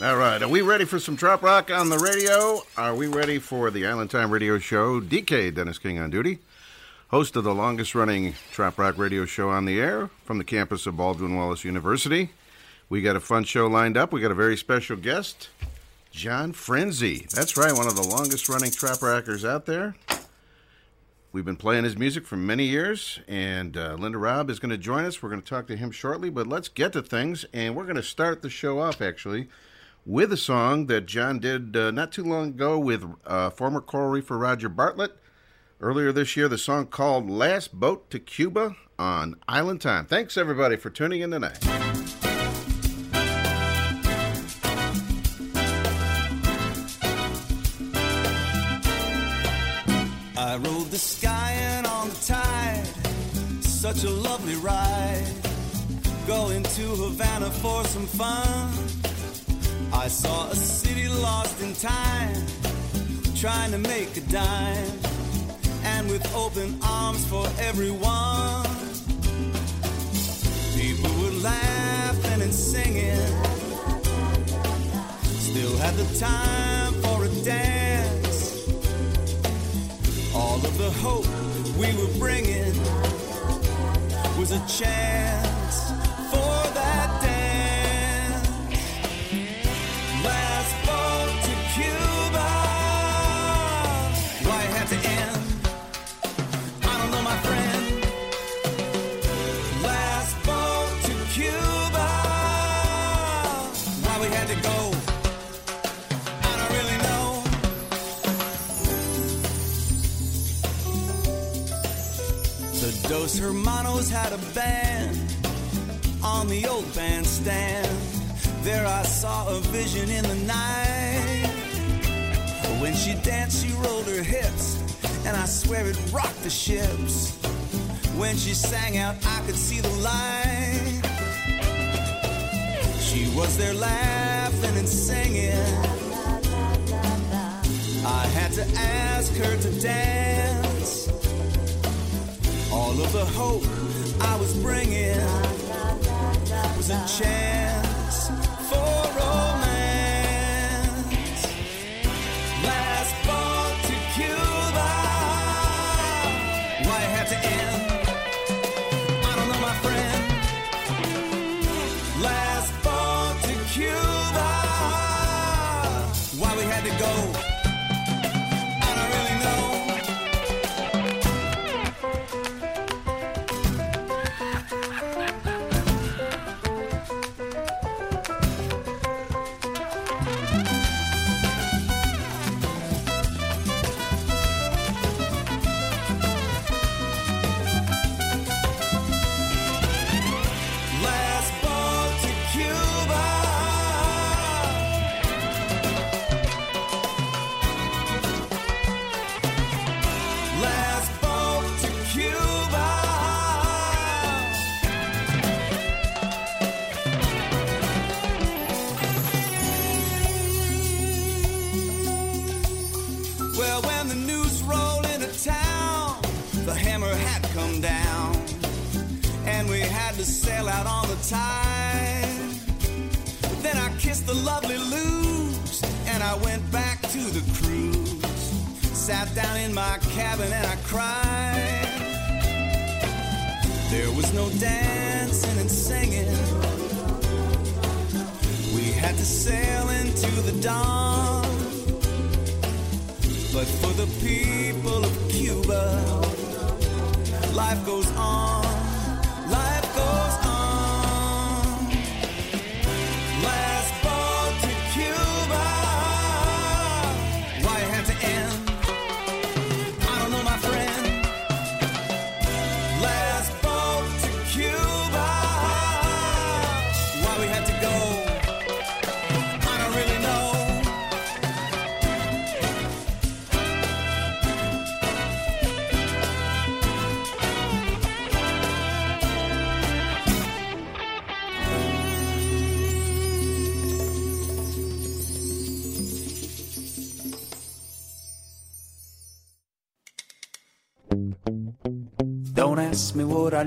All right, are we ready for some trop rock on the radio? Are we ready for the Island Time Radio Show? DK Dennis King on duty, host of the longest running trop rock radio show on the air from the campus of Baldwin Wallace University. We got a fun show lined up. We got a very special guest, John Frenzy. That's right, one of the longest running trop rockers out there. We've been playing his music for many years, and uh, Linda Robb is going to join us. We're going to talk to him shortly, but let's get to things, and we're going to start the show off actually with a song that John did uh, not too long ago with uh, former coral reefer Roger Bartlett. Earlier this year, the song called Last Boat to Cuba on Island Time. Thanks, everybody, for tuning in tonight. I rode the sky and on the tide, such a lovely ride. Going to Havana for some fun. I saw a city lost in time, trying to make a dime, and with open arms for everyone. People were laughing and singing, still had the time for a dance. All of the hope we were bringing was a chance for that dance. Dos Hermanos had a band on the old bandstand. There I saw a vision in the night. When she danced, she rolled her hips, and I swear it rocked the ships. When she sang out, I could see the light. She was there laughing and singing. I had to ask her to dance. All of the hope I was bringing was a chance for romance. There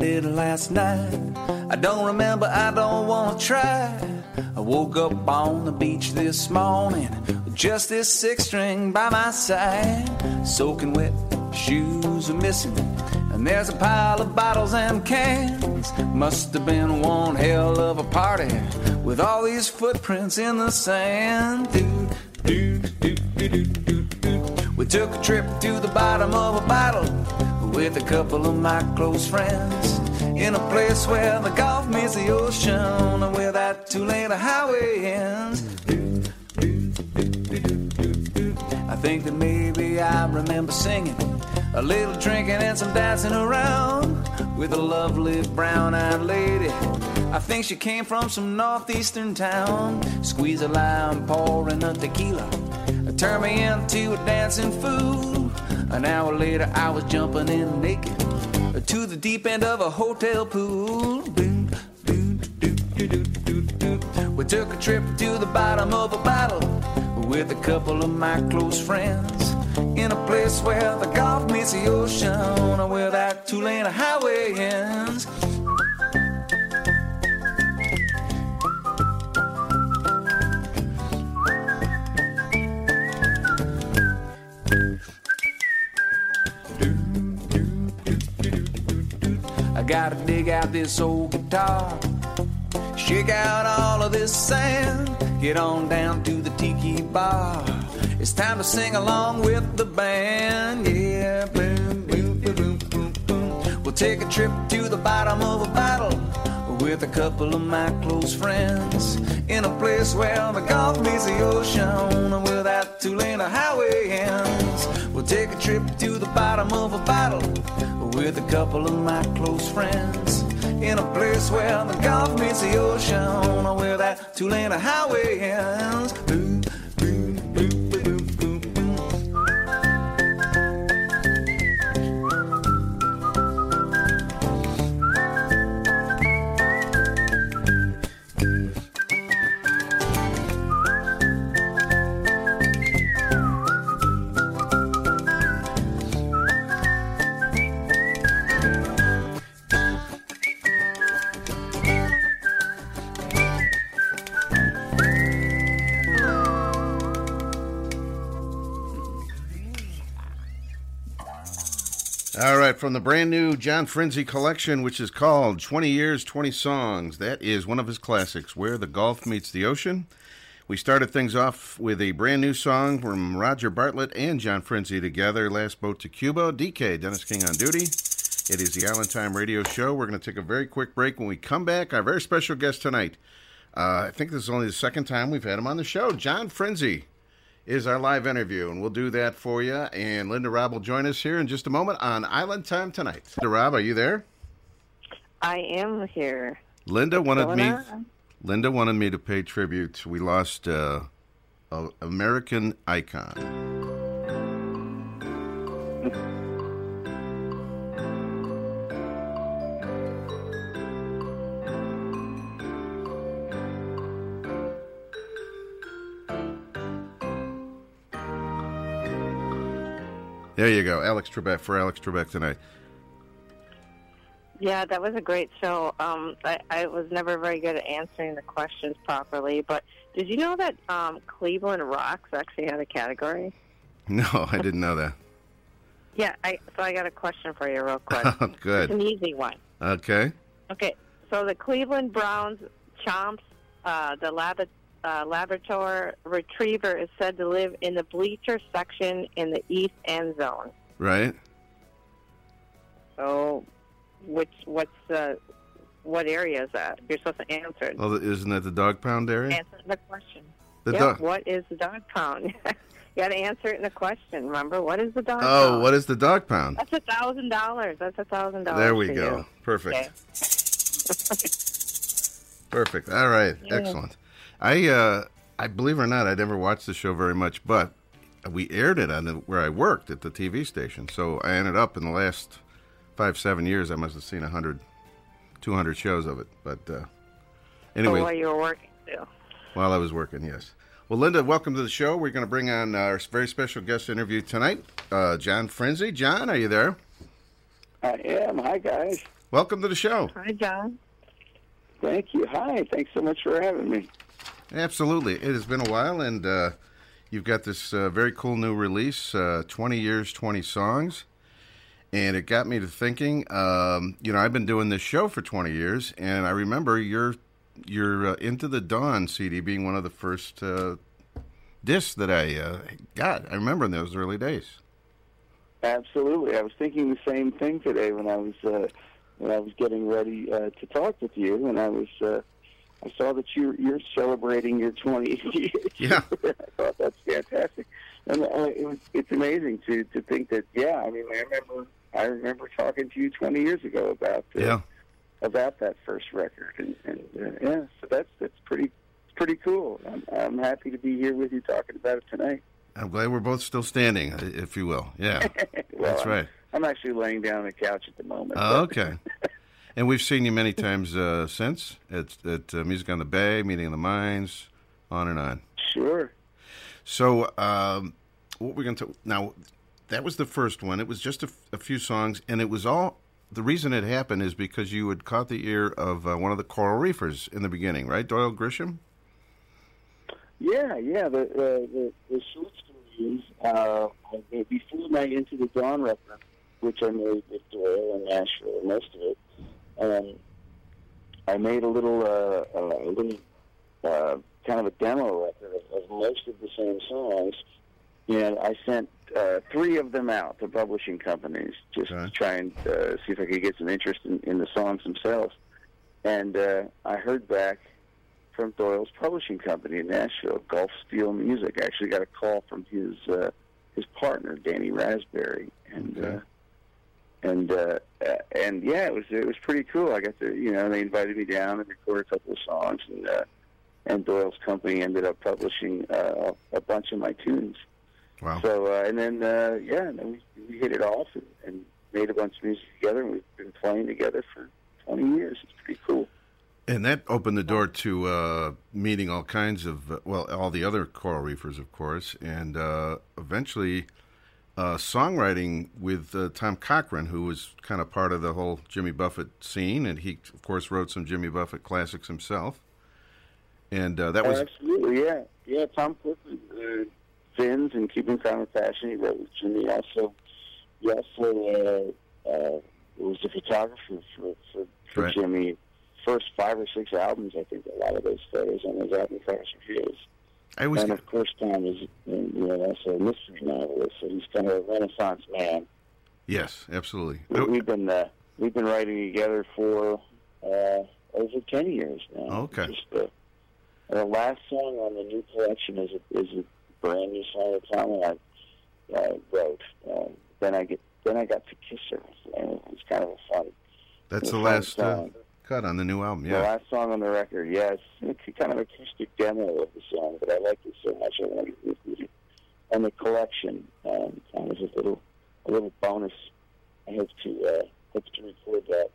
did last night. I don't remember, I don't wanna try. I woke up on the beach this morning with just this six string by my side. Soaking wet, shoes are missing, and there's a pile of bottles and cans. Must have been one hell of a party with all these footprints in the sand. We took a trip to the bottom of a bottle with a couple of my close friends in a place where the Gulf meets the ocean and where that two-lane highway ends. I think that maybe I remember singing a little drinking and some dancing around with a lovely brown-eyed lady. I think she came from some northeastern town. Squeeze a lime, pouring a tequila. Turn me into a dancing fool. An hour later, I was jumping in naked to the deep end of a hotel pool. We took a trip to the bottom of a bottle with a couple of my close friends in a place where the Gulf meets the ocean, where that two-lane highway ends. Gotta dig out this old guitar, shake out all of this sand, get on down to the tiki bar. It's time to sing along with the band, yeah. Boom, boom, boom, boom, boom, boom. We'll take a trip to the bottom of a bottle with a couple of my close friends in a place where the Gulf meets the ocean, where that two-lane highway ends. We'll take a trip to the bottom of a bottle with a couple of my close friends in a place where the Gulf meets the ocean, where that two-lane highway ends. From the brand new John Frenzy collection, which is called 20 Years, 20 Songs. That is one of his classics, Where the Gulf Meets the Ocean. We started things off with a brand new song from Roger Bartlett and John Frenzy together, Last Boat to Cuba. DK, Dennis King on duty. It is the Island Time Radio Show. We're going to take a very quick break. When we come back, our very special guest tonight, uh, I think this is only the second time we've had him on the show, John Frenzy is our live interview, and we'll do that for you. And Linda Robb will join us here in just a moment on Island Time tonight. Linda Robb, are you there? I am here. Linda wanted me. on? Linda wanted me to pay tribute. We lost uh, a American icon. There you go, Alex Trebek for Alex Trebek tonight. Yeah, that was a great show. Um, I, I was never very good at answering the questions properly, but did you know that um, Cleveland Rocks actually had a category? No, I didn't know that. Yeah, I, so I got a question for you real quick. Oh, It's good. an easy one. Okay. Okay, so the Cleveland Browns chomps, uh, the lab, uh, Labrador Retriever is said to live in the bleacher section in the east end zone. Right. So, which what's the what area is that? You're supposed to answer it. Well, isn't that the dog pound area? Answer the question. The Yep, dog. What is the dog pound? you got to answer it in a question. Remember, what is the dog pound? Oh, pound? what is the dog pound? That's a thousand dollars. That's a thousand dollars. There we go. you. Perfect. Okay. Perfect. All right. Yeah. Excellent. I uh I believe it or not, I never watched the show very much, but we aired it on the, where I worked at the TV station. So I ended up in the last five, seven years, I must have seen 100, 200 shows of it. But uh, So anyway, while you were working too. while I was working, yes. Well, Linda, welcome to the show. We're going to bring on our very special guest interview tonight, uh, John Frenzy. John, are you there? I am. Hi, guys. Welcome to the show. Hi, John. Thank you. Hi. Thanks so much for having me. Absolutely. It has been a while, and uh, you've got this uh, very cool new release uh, 20 Years, 20 Songs. And it got me to thinking, um, you know, I've been doing this show for 20 years, and I remember your your uh, Into the Dawn CD being one of the first uh, discs that I got. I remember in those early days. Absolutely. I was thinking the same thing today when I was uh, when I was getting ready uh, to talk with you, and I was uh, I saw that you you're celebrating your 20 years. Yeah. I thought that's fantastic, and uh, it was it's amazing to to think that yeah. I mean, I remember I remember talking to you 20 years ago about uh, Yeah. about that first record, and, and uh, yeah, so that's that's pretty pretty cool. I'm, I'm happy to be here with you talking about it tonight. I'm glad we're both still standing, if you will. Yeah. Well, That's I'm- right. I'm actually laying down on the couch at the moment. Oh, okay. And we've seen you many times uh, since at, at uh, Music on the Bay, Meeting of the Minds, on and on. Sure. So, um, what we're going to now? That was the first one. It was just a, f- a few songs, and it was all. The reason it happened is because you had caught the ear of uh, one of the Coral Reefers in the beginning, right, Doyle Grisham? Yeah, yeah. The the the, the short story is uh, I- before my Into the Dawn record, which I made with Doyle in Nashville, most of it. Um, I made a little uh, uh, a little uh, kind of a demo record of, of most of the same songs, and I sent uh, three of them out to publishing companies just Okay. to try and uh, see if I could get some interest in, in the songs themselves. And uh, I heard back from Doyle's publishing company in Nashville, Gulf Steel Music. I actually got a call from his uh, his partner, Danny Raspberry, and Okay. uh, and uh, and yeah, it was it was pretty cool. I got to you know they invited me down and record a couple of songs, and uh, and Doyle's company ended up publishing uh, a bunch of my tunes. Wow. So uh, and then uh, yeah, and then we, we hit it off and, and made a bunch of music together, and we've been playing together for 20 years. It's pretty cool. And that opened the door to uh, meeting all kinds of, uh, well, all the other coral reefers, of course, and uh, eventually uh, songwriting with uh, Tom Corcoran, who was kind of part of the whole Jimmy Buffett scene, and he, of course, wrote some Jimmy Buffett classics himself. And uh, that was Absolutely, yeah, yeah. Tom Clifford, uh, Fins and Keeping and Passion. He wrote with Jimmy. Also, he also uh, uh, was the photographer for for, for Right. Jimmy. First five or six albums, I think a lot of those photos on those album covers are his. I always and of course, Tom is you know also a mystery novelist, so he's kind of a Renaissance man. yes, absolutely. We- We've been uh, we've been writing together for uh, over ten years now. Okay. Just, uh, the last song on the new collection is a, is a brand new song that Tom and I uh, wrote. Uh, then I get then I got to kiss her, and it was kind of a fun. That's the last uh, song. Cut on the new album. The Yeah, last song on the record, yes, it's kind of acoustic demo of the song, but I liked it so much I wanted to include it on the collection. Um, kind of a little a little bonus. I hope to uh, hope to record that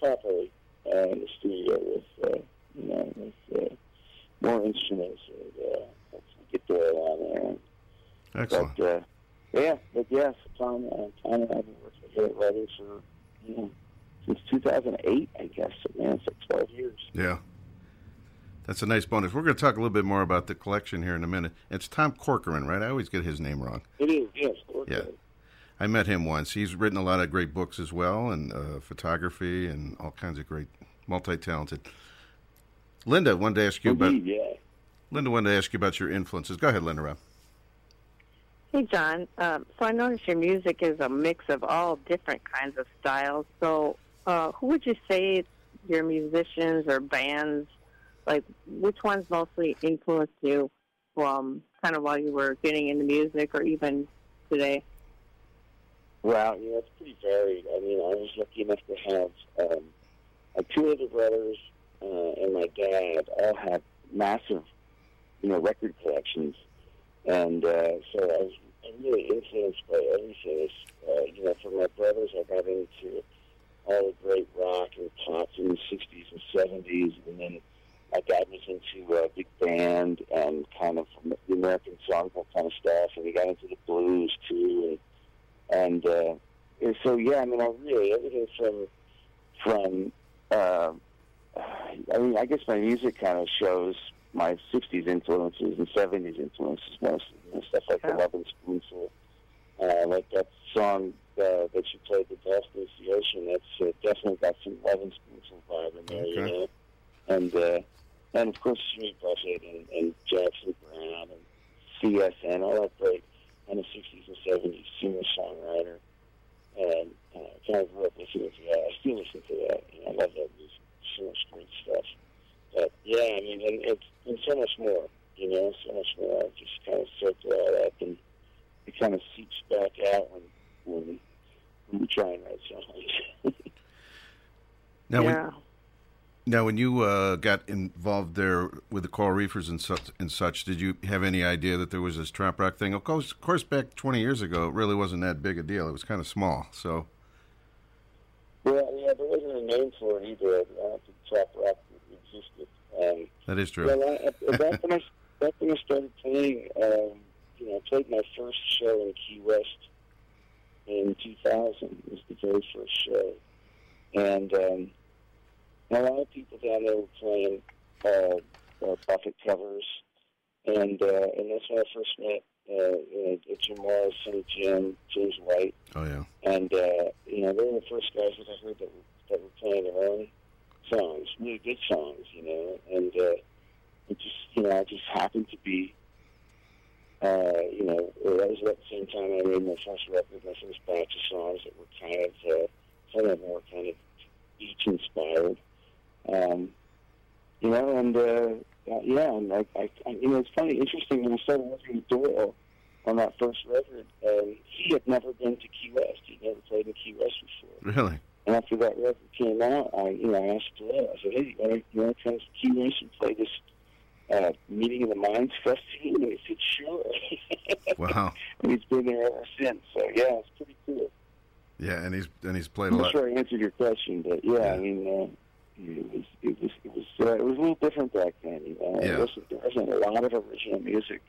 properly uh, in the studio with uh, you know with uh, more instruments and uh, hopefully get Doyle on there. excellent. But uh, yeah, but yes, Tom, uh, Tom and I have been working together writing for you know since 2008, I guess. So, man, it's like 12 years. Yeah. That's a nice bonus. We're going to talk a little bit more about the collection here in a minute. It's Tom Corcoran, right? I always get his name wrong. It is, yes. Yeah. I met him once. He's written a lot of great books as well, and uh, photography, and all kinds of great, multi-talented. Linda wanted to ask you about. Indeed, yeah. Linda wanted to ask you about your influences. Go ahead, Linda. Rob. Hey, John. Um, so I noticed your music is a mix of all different kinds of styles. So, uh, who would you say your musicians or bands, like, which ones mostly influenced you from kind of while you were getting into music or even today? Wow, you know, it's pretty varied. I mean, I was lucky enough to have um, my two older brothers uh, and my dad all had massive, you know, record collections, and uh, so I was really influenced by everything. Uh, you know, from my brothers, I got into all the great rock and pop in the '60s and '70s, and then my dad was into uh, big band and kind of the American songbook kind of stuff, and he got into the blues too, and and, uh, and so yeah, I mean, I really everything from from uh, I mean, I guess my music kind of shows my '60s influences and '70s influences mostly, you know, stuff like Yeah. the Lovin' Spoonful, uh, like that song uh, that you played, "The Dust Is the Ocean." That's uh, definitely got some Lovin' Spoonful vibe in there, you know, and uh, and of course Jimmy Buffett and, and Jackson Browne and CSN, all that great kind of 60s and 70s singer songwriter. And uh, kind of grew up listening to that. I still listen to that. And I love that music. So much great stuff. But yeah, I mean, and it's and so much more. You know, so much more. I just kind of soak it all up, and it kind of seeps back out when when, when we try and write songs. Now, when, now, when you uh, got involved there with the Coral Reefers and such, and such, did you have any idea that there was this trop rock thing? Of course, of course, back 20 years ago, it really wasn't that big a deal. It was kind of small. So, well, yeah, there wasn't a name for it either. I don't think trop rock existed. Um, that is true. Well, I, I- back when I back when I started playing, um, you know, I played my first show in Key West in 2000. It was the very first show, and um, a lot of people down there were playing uh, uh, Buffett covers, and uh, and that's when I first met uh, you know, Jim Morris, Sonny Jim, James White, Oh, yeah. and uh, you know they were the first guys that I heard that were, that were playing their own songs, really good songs, you know, and uh, it just you know I just happened to be, uh, you know, that was at the same time I made my first record, my first batch of songs that were kind of uh, some of them were kind of beach inspired, um, you know, and uh, yeah, and I, I, I, you know, it's kind of interesting when I started working with Doyle on that first record, um, he had never been to Key West. He'd never played in Key West before. Really? And after that record came out, I, you know, I asked Doyle, I said, hey, you want to, you want to come to Key West and play this uh, Meeting of the Minds festival? And he said, sure. Wow. and he's been there ever since. So, yeah, it's pretty cool. Yeah, and he's and he's played a I'm not lot. sure I answered your question, but yeah, Yeah. I mean, uh, it was it was it was uh, it was a little different back then. You know? Yeah. There wasn't there wasn't a lot of original music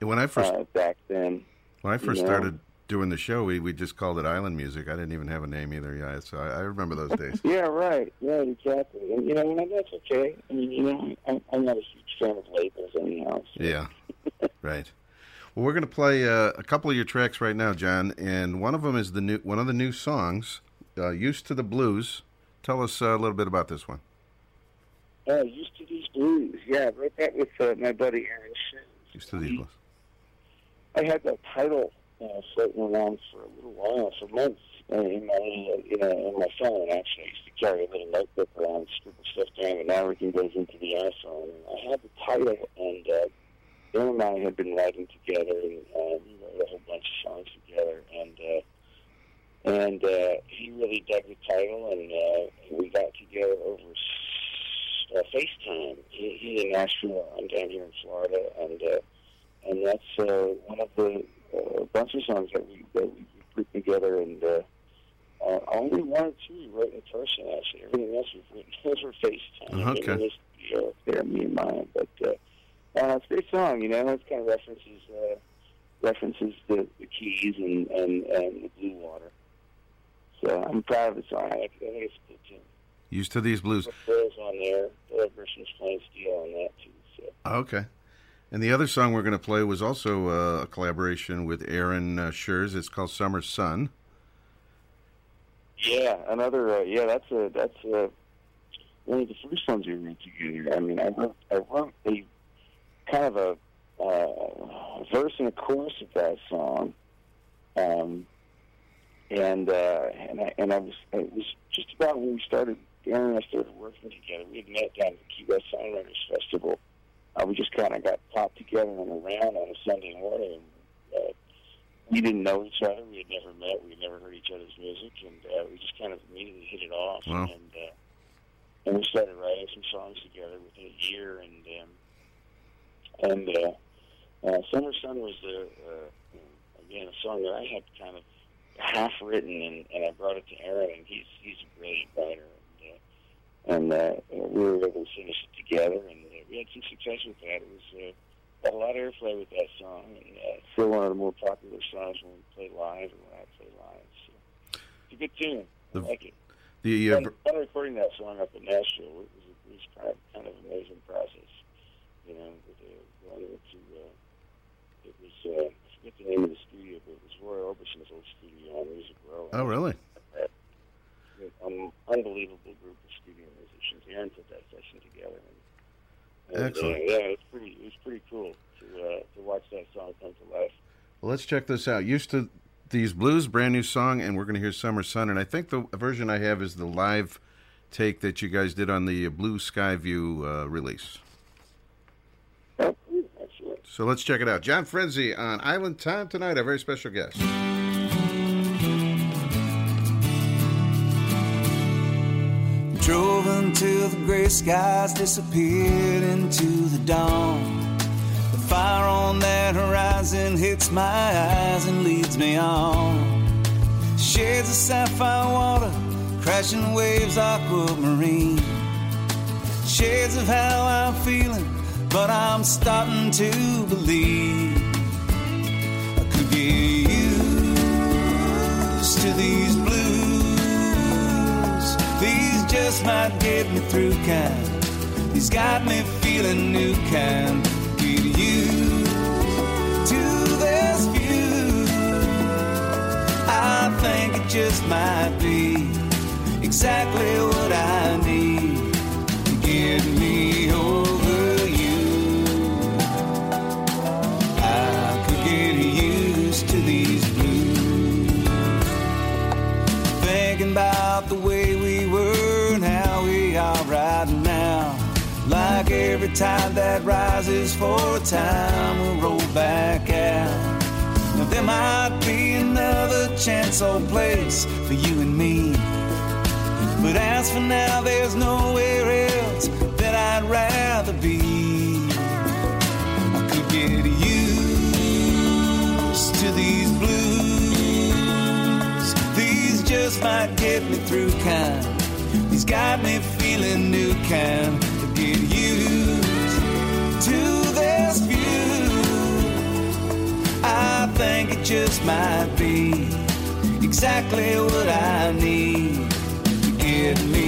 When I first uh, back then. when I first started doing the show, we, we just called it Island Music. I didn't even have a name either. Yeah, so I, I remember those days. Yeah, right, right, exactly. And you know, and that's okay. I mean, you know, I'm, I'm not a huge fan of labels anyhow. So. Yeah, right. Well, we're going to play uh, a couple of your tracks right now, John, and one of them is the new one of the new songs, uh, "Used to the Blues." Tell us uh, a little bit about this one. Oh, used to these blues. Yeah, I wrote that with uh, my buddy Aaron Shin. "Used to the Blues." I had that title uh, floating around for a little while, for months, uh, in my uh, you know, in my phone. Actually, I used to carry a little notebook around, scribble stuff down, and now everything goes into the iPhone. I had the title, and uh, Aaron and I had been writing together, and uh, we wrote a whole bunch of songs together, and. Uh, and uh, he really dug the title, and uh, we got together over uh, FaceTime. He, he's in Nashville, I'm down here in Florida, and uh, and that's uh, one of the uh, bunch of songs that we that we put together, and uh, uh, only one or two we wrote in person. Actually, everything else we've written over FaceTime. Okay. In the studio there, me and mine, but. Uh, uh, it's a great song, you know. It kind of references uh, references the, the keys and, and, and the blue water. So I'm proud of the song. I think I think it's Used to these blues. Bill's on there. Bill Gerson's playing steel on that too. So Okay. And the other song we're going to play was also uh, a collaboration with Aaron uh, Schurz. It's called Summer Sun. yeah, another uh, yeah. That's a that's a one of the first ones we wrote together. I mean, I wrote I wrote a kind of a uh, verse and a chorus of that song. Um, and uh, and I and I was it was just about when we started. Aaron and I started working together. We had met down at the Key West Songwriters Festival. Uh, we just kind of got popped together and around on a Sunday morning. And, uh, we didn't know each other. We had never met. We had never heard each other's music, and uh, we just kind of immediately hit it off. Wow. And uh, and we started writing some songs together within a year. And um, and uh, uh, Summer Sun was the uh, again a song that I had kind of half written, and, and I brought it to Aaron, and he's he's a brilliant writer, and uh, and uh, we were able to finish it together, and we had some success with that. It was uh, got a lot of airplay with that song, and uh, still one of the more popular songs when we play live and when I play live. So it's a good tune. I The- like it. The uh, Fun, fun recording that song up in Nashville. It was, it was kind of kind of amazing process. You know, with the, going to uh, it was uh, I forget the name of the studio, but it was Roy Orbison's old studio on Music Row. oh, really? An unbelievable group of studio musicians. Aaron put that session together. And, and, Excellent. Uh, yeah, it was pretty. It was pretty cool to uh, to watch that song come to life. Well, let's check this out. Used to these blues, brand new song, and we're going to hear Summer Sun. And I think the version I have is the live take that you guys did on the Blue Sky View uh, release. So let's check it out. John Frenzy on Island Time tonight, our very special guest. Skies disappeared into the dawn. The fire on that horizon hits my eyes and leads me on. Shades of sapphire water, crashing waves, aquamarine. Shades of how I'm feeling, but I'm starting to believe I could get used to these just might get me through, kind. He's got me feeling new, kind. Get used to this view. I think it just might be exactly what I need get me every tide that rises for a time will roll back out. Now there might be another chance or place for you and me. But as for now, there's nowhere else that I'd rather be. I could get used to these blues. These just might get me through, kind. These got me feeling new, kind. Just might be exactly what I need to get me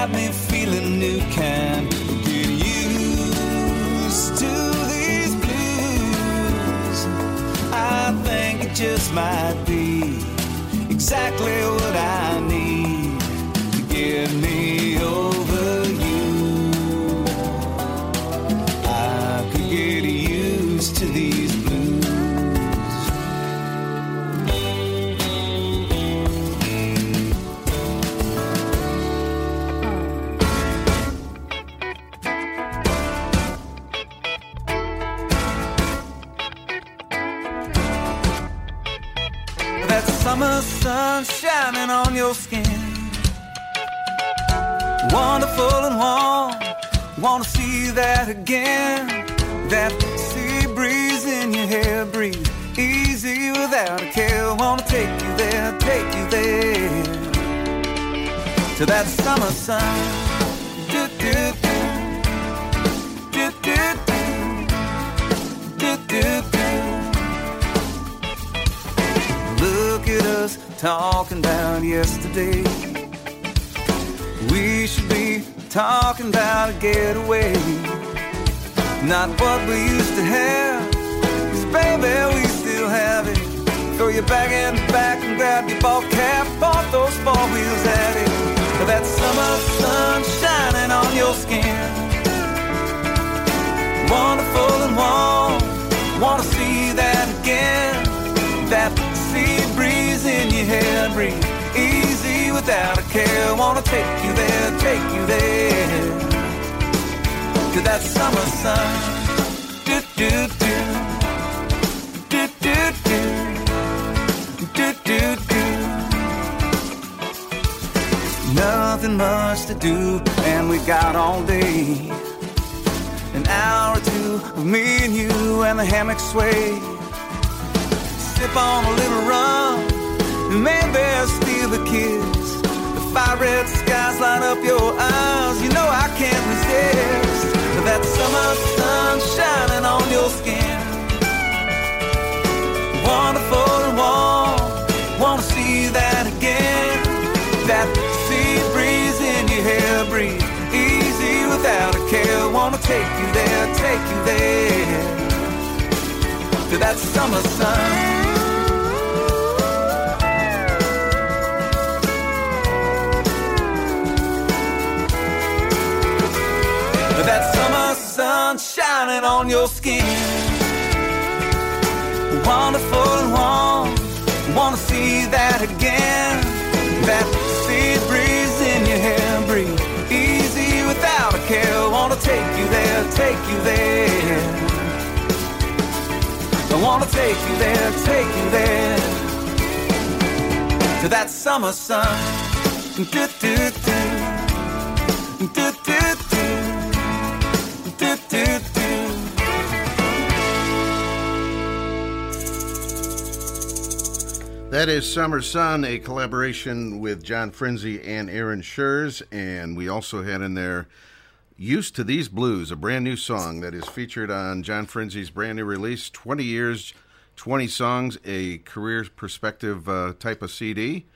got me feeling new, kind. Get used to these blues. I think it just might be exactly what I your skin. Wonderful and warm, wanna see that again. That sea breeze in your hair, breathe easy without a care. Wanna take you there, take you there to that summer sun. Talking about yesterday. We should be talking about a getaway. Not what we used to have. Cause baby, we still have it. Throw your bag in the back and grab your ball cap. Off those four wheels at it. That summer sun shining on your skin. Wonderful and warm. Wanna see that again. That hair. Breathe easy without a care. Wanna take you there, take you there. To that summer sun. Do, do, do. Do, do, do. Do, do, do. Nothing much to do, and we got all day. An hour or two of me and you and the hammock sway. Sip on a little rum, maybe steal the kiss. The fire red skies light up your eyes. You know I can't resist that summer sun shining on your skin. Wonderful and warm, wanna see that again. That sea breeze in your hair, breathe easy without a care. Wanna take you there, take you there to that summer sun. That summer sun shining on your skin. Wonderful and warm, wanna see that again. That sea breeze in your hair, breathe easy without a care. Wanna take you there, take you there. I wanna take you there, take you there to that summer sun. Do do do, do That is Summer Sun, a collaboration with John Frenzy and Aaron Schurz. And we also had in there Used to These Blues, a brand new song that is featured on John Frenzy's brand new release 20 Years, 20 Songs, a career perspective uh, type of CD.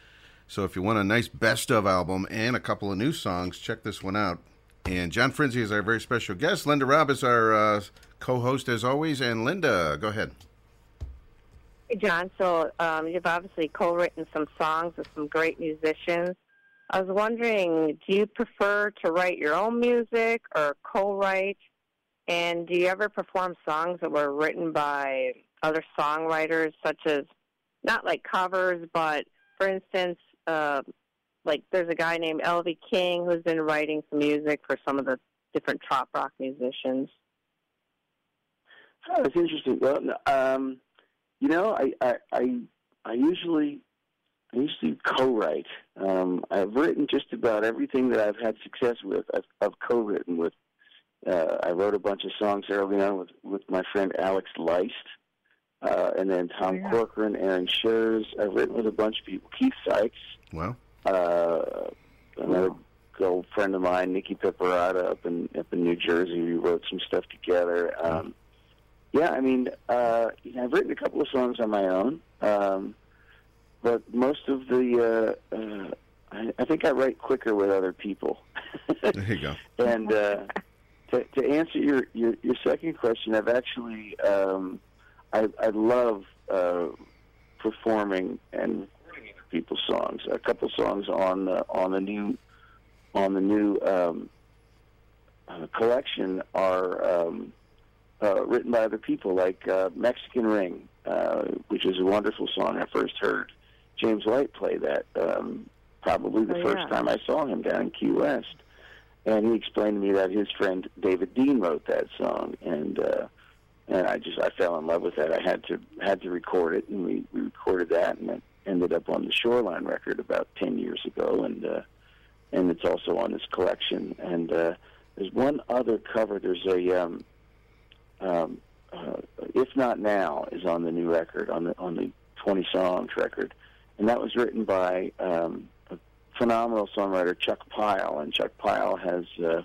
So if you want a nice best of album and a couple of new songs, check this one out. And John Frenzy is our very special guest. Linda Robb is our uh, co host as always. And Linda, go ahead. John. So um, you've obviously co-written some songs with some great musicians. I was wondering, do you prefer to write your own music or co-write? And do you ever perform songs that were written by other songwriters, such as not like covers, but for instance, uh, like there's a guy named L.V. King who's been writing some music for some of the different trop rock musicians. Oh, it's interesting. Well, um, you know, I, I, I, I usually, I usually co-write. Um, I've written just about everything that I've had success with. I've, I've co-written with. Uh, I wrote a bunch of songs early on with with my friend Alex Leist, uh, and then Tom Yeah. Corcoran, Aaron Schurz. I've written with a bunch of people. Keith Sykes, Well, uh, another good old friend of mine, Nikki Pepperata, up in up in New Jersey. We wrote some stuff together. Um, yeah, I mean, uh, I've written a couple of songs on my own, um, but most of the, uh, uh, I, I think I write quicker with other people. there you go. and uh, to, to answer your, your, your second question, I've actually um, I, I love uh, performing and recording other people's songs. A couple songs on the on the new on the new um, uh, collection are um, uh, written by other people, like uh, Mexican Ring, uh, which is a wonderful song I first heard. James White play that um, probably the Oh, first yeah. time I saw him down in Key West and he explained to me that his friend David Dean wrote that song, and uh, and I just I fell in love with that. I had to had to record it, and we, we recorded that, and then ended up on the Shoreline record about ten years ago, and uh, and it's also on this collection. And uh, there's one other cover. There's a um, um, uh, if not now is on the new record on the on the 20 songs record, and that was written by um, a phenomenal songwriter Chuck Pyle, and Chuck Pyle has uh,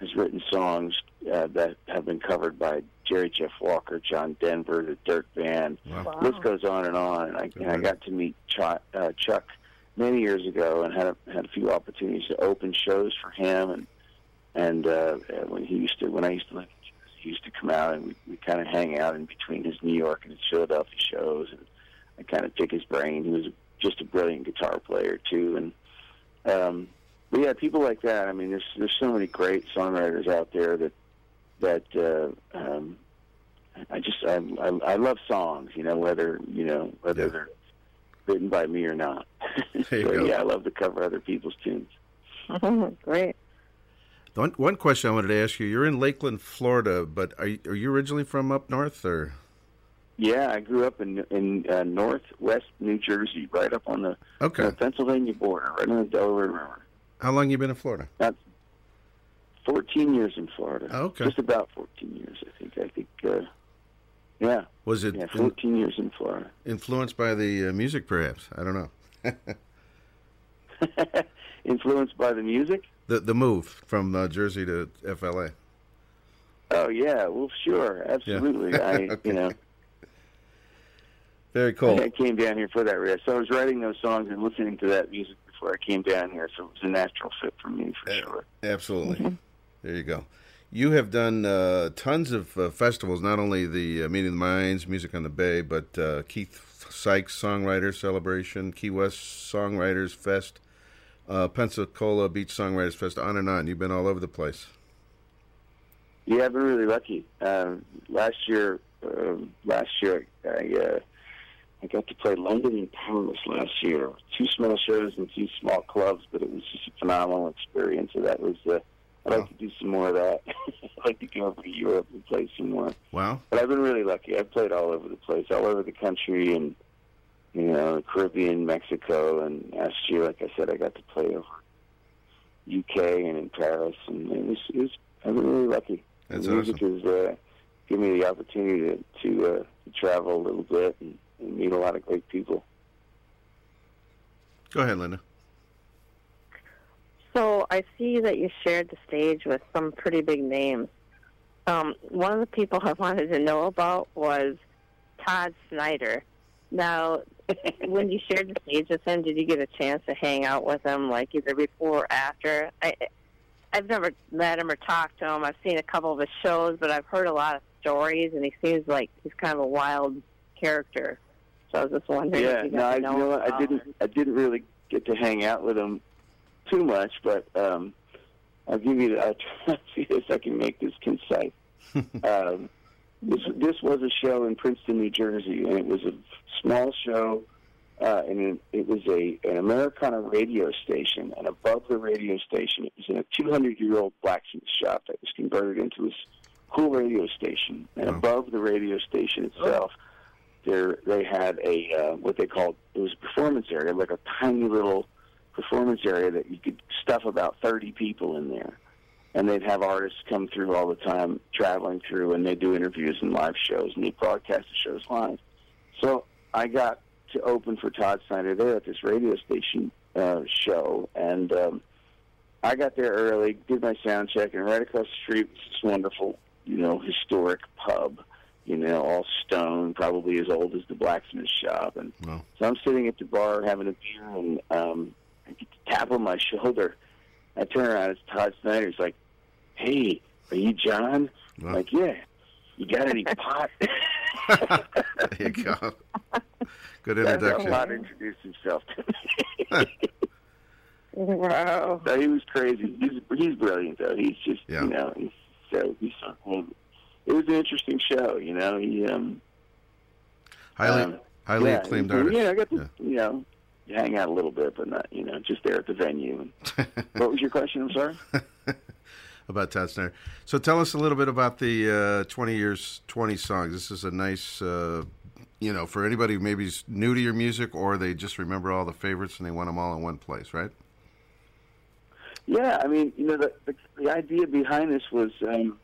has written songs uh, that have been covered by Jerry Jeff Walker, John Denver, the Dirt Band. Wow. List goes on and on. And I, and I got to meet Chuck, uh, Chuck many years ago and had a, had a few opportunities to open shows for him and and uh, when he used to when I used to live in Jersey, he used to come out and we we kind of hang out in between his New York and his Philadelphia shows and I kind of pick his brain. He was just a brilliant guitar player too and um but yeah, people like that. I mean, there's there's so many great songwriters out there that that uh, um, I just I, I I love songs. You know, whether you know whether Yeah. they're written by me or not. So go. yeah, I love to cover other people's tunes. Great. One, one question I wanted to ask you: You're in Lakeland, Florida, but are you, are you originally from up north, or Yeah, I grew up in in uh, northwest New Jersey, right up on the okay? Pennsylvania border, right on the Delaware River. How long you been in Florida? That's 14 years in Florida. Okay. Just about 14 years, I think. I think. Uh, yeah, Was it yeah, in- 14 years in Florida. influenced by the uh, music, perhaps? I don't know. Influenced by the music? The the move from uh, Jersey to FLA. Oh yeah, well sure, absolutely. I Okay. you know Very cool. I came down here for that riff. So I was writing those songs and listening to that music before I came down here, so it was a natural fit for me for Yeah. sure. Absolutely. There you go. You have done uh, tons of uh, festivals, not only the uh, Meeting of the Minds, Music on the Bay, but uh, Keith Sykes Songwriter Celebration, Key West Songwriters Fest, uh, Pensacola Beach Songwriters Fest, on and on. You've been all over the place. Yeah, I've been really lucky. Um, last year, um, last year I uh, I got to play London and Paris last year. Two small shows and two small clubs, but it was just a phenomenal experience. So that was. Uh, I'd like to do some more of that. I'd like to go over to Europe and play some more. Wow. But I've been really lucky. I've played all over the place, all over the country, and you know, the Caribbean, Mexico, and last year, like I said, I got to play over UK and in Paris, and it was, it was I've really lucky. That's the music has uh, given me the opportunity to to, uh, to travel a little bit and, and meet a lot of great people. Go ahead, Linda. So I see that you shared the stage with some pretty big names. Um, one of the people I wanted to know about was Todd Snider. Now, when you shared the stage with him, did you get a chance to hang out with him, like either before or after? I, I've never met him or talked to him. I've seen a couple of his shows, but I've heard a lot of stories, and he seems like he's kind of a wild character. So I was just wondering Yeah, if you no, got I, you know, know what? I didn't. I didn't really get to hang out with him too much, but um, I'll give you. I'll try to see if I can make this concise. um, this this was a show in Princeton, New Jersey, and it was a small show, uh, and it, was a an Americana radio station, and above the radio station, it was in a 200 year old blacksmith shop that was converted into this cool radio station, and Wow. above the radio station itself there they had a uh, what they called it was a performance area, like a tiny little performance area that you could stuff about thirty people in there, and they'd have artists come through all the time, traveling through, and they do interviews and live shows, and they broadcast the shows live. So I got to open for Todd Snider there at this radio station uh, show, and um, I got there early, did my sound check, and right across the street was this wonderful, you know, historic pub you know, all stone, probably as old as the blacksmith shop. And Wow. so I'm sitting at the bar having a beer, and um, I get a tap on my shoulder. I turn around, it's Todd Snider. He's like, "Hey, are you John?" I'm Wow. like, "Yeah." You got any pot? there you go. Good That's how introduction. Todd introduced himself to me. Wow. so he was crazy. He's he's brilliant though. He's just Yeah. you know he's so he's so cool. It was an interesting show. You know he um Highly, Um, highly yeah, acclaimed and, artist. Yeah, I got to Yeah. you know hang out a little bit, but not you know just there at the venue. what was your question? I'm sorry. about Todd Snider. So tell us a little bit about the uh, 20 years, 20 songs. This is a nice uh, you know, for anybody who maybe is new to your music or they just remember all the favorites and they want them all in one place, right? Yeah, I mean, you know, the the, the idea behind this was, um,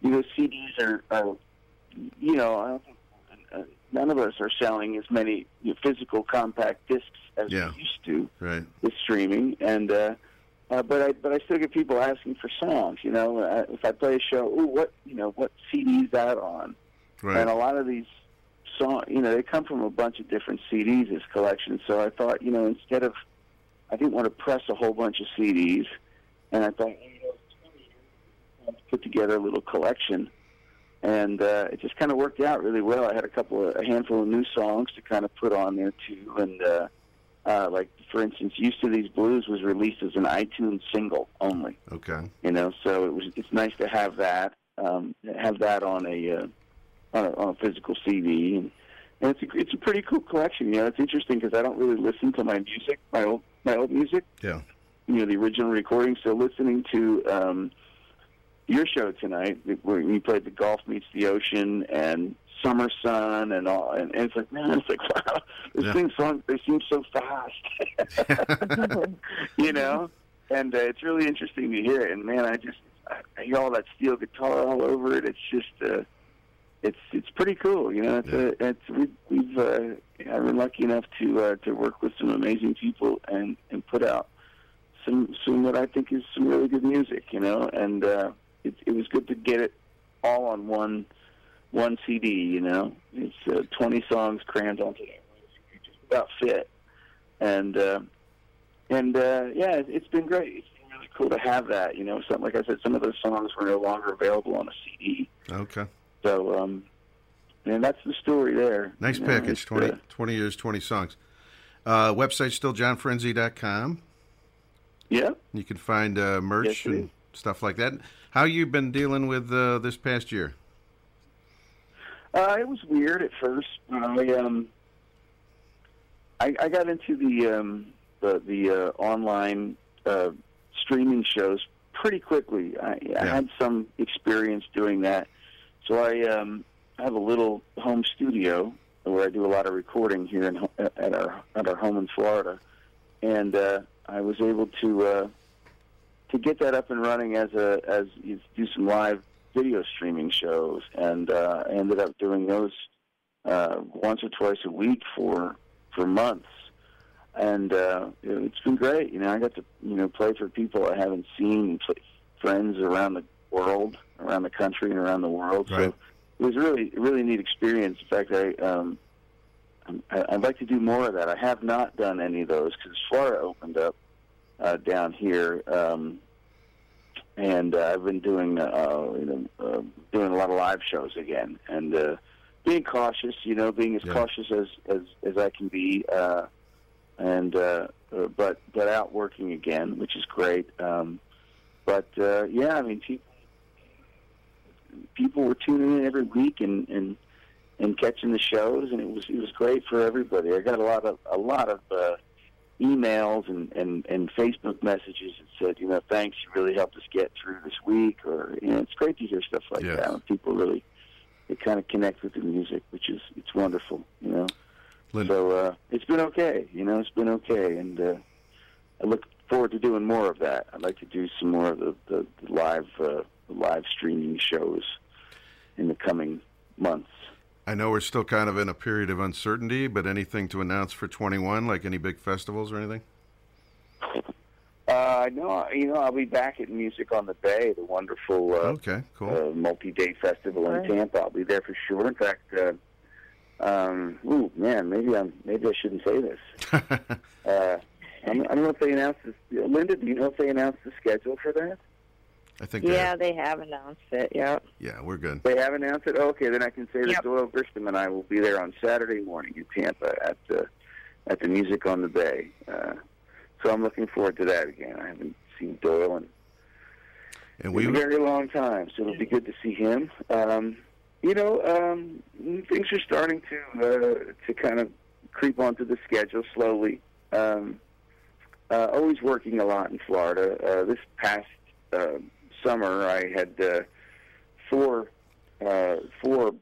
you know, CDs are, are you know, I don't think, none of us are selling as many you know, physical compact discs as Yeah. we used to Right. with streaming, and uh, uh, but I but I still get people asking for songs. You know, uh, if I play a show, ooh, what you know, what CD is that on? Right. And a lot of these songs, you know, they come from a bunch of different CDs as collections. So I thought, you know, instead of, I didn't want to press a whole bunch of CDs, and I thought, you know, it's 20 years, let's put together a little collection. And uh, it just kind of worked out really well. I had a couple of, a handful of new songs to kind of put on there too. And uh, uh, like, for instance, "Used to These Blues" was released as an iTunes single only Okay. you know. So it was it's nice to have that um, have that on a, uh, on a on a physical CD, and, and it's a, it's a pretty cool collection. You know, it's interesting because I don't really listen to my music, my old my old music, Yeah. you know, the original recording. So listening to um, your show tonight, where you played the gulf meets the ocean and summer sun and all, and, and it's like man, it's like wow, this Yeah. thing song they seem so fast, you know. And uh, it's really interesting to hear it. And man, I just I, I hear all that steel guitar all over it. It's just uh, it's it's pretty cool, you know. It's uh it's we, we've uh, I've been lucky enough to uh, to work with some amazing people and and put out some some what I think is some really good music, you know. And uh, it it was good to get it all on one one CD, you know. It's uh, 20 songs crammed onto it. It just about fit. And uh, and uh, yeah, it- it's been great. It's been really cool to have that, you know. Something like I said, some of those songs were no longer available on a CD. Okay. So, um, and that's the story there. Nice You know, package. it's, 20, uh, 20 years, 20 songs. Uh, website still johnfrinzi.com. yeah. You can find uh, merch Yes, and stuff like that. How you been dealing with uh, this past year? Uh, it was weird at first. I um, I, I got into the um, the the uh, online uh, streaming shows pretty quickly. I, I had some experience doing that, so I um, have a little home studio where I do a lot of recording here in, at our at our home in Florida, and uh, I was able to uh, to get that up and running as a as you do some live video streaming shows, and uh, I ended up doing those uh, once or twice a week for for months, and uh, it's been great. You know, I got to you know play for people I haven't seen, play friends around the world, around the country, and around the world. Right. So it was really really neat experience. In fact, I. Um, I- I'd like to do more of that. I have not done any of those because Florida opened up uh, down here, um, and uh, I've been doing uh, you know uh, doing a lot of live shows again, and uh, being cautious. You know, being as Yeah. cautious as, as as I can be, uh, and uh, uh, but but out working again, which is great. Um, but uh, yeah, I mean, people people were tuning in every week and and and catching the shows, and it was it was great for everybody. I got a lot of a lot of uh, emails and, and and Facebook messages that said, you know, thanks, you really helped us get through this week, or you know, it's great to hear stuff like Yes. that. When people really they kind of connect with the music, which is it's wonderful, you know. Lynn, So uh, it's been okay, you know, it's been okay, and uh, I look forward to doing more of that. I'd like to do some more of the the, the live uh, the live streaming shows in the coming months. I know we're still kind of in a period of uncertainty, but anything to announce for 21, like any big festivals or anything? Uh, no, you know, I'll be back at Music on the Bay, the wonderful uh, Okay, cool. uh, multi-day festival Right. in Tampa. I'll be there for sure. In fact, uh, um, ooh, man, maybe I'm maybe I shouldn't say this. Uh, I'm, I don't know if they announced this. Linda, do you know if they announced the schedule for that? I think Yeah, they have announced it. Yeah. yeah, we're good. They have announced it. Okay, then I can say that Yep. Doyle Grisham and I will be there on Saturday morning in Tampa at the at the Music on the Bay. Uh, so I'm looking forward to that again. I haven't seen Doyle in And we, we a very long time, so it'll be good to see him. Um, you know, um, things are starting to uh, to kind of creep onto the schedule slowly. Um, uh, always working a lot in Florida. Uh, this past uh, summer, I had uh, four uh, four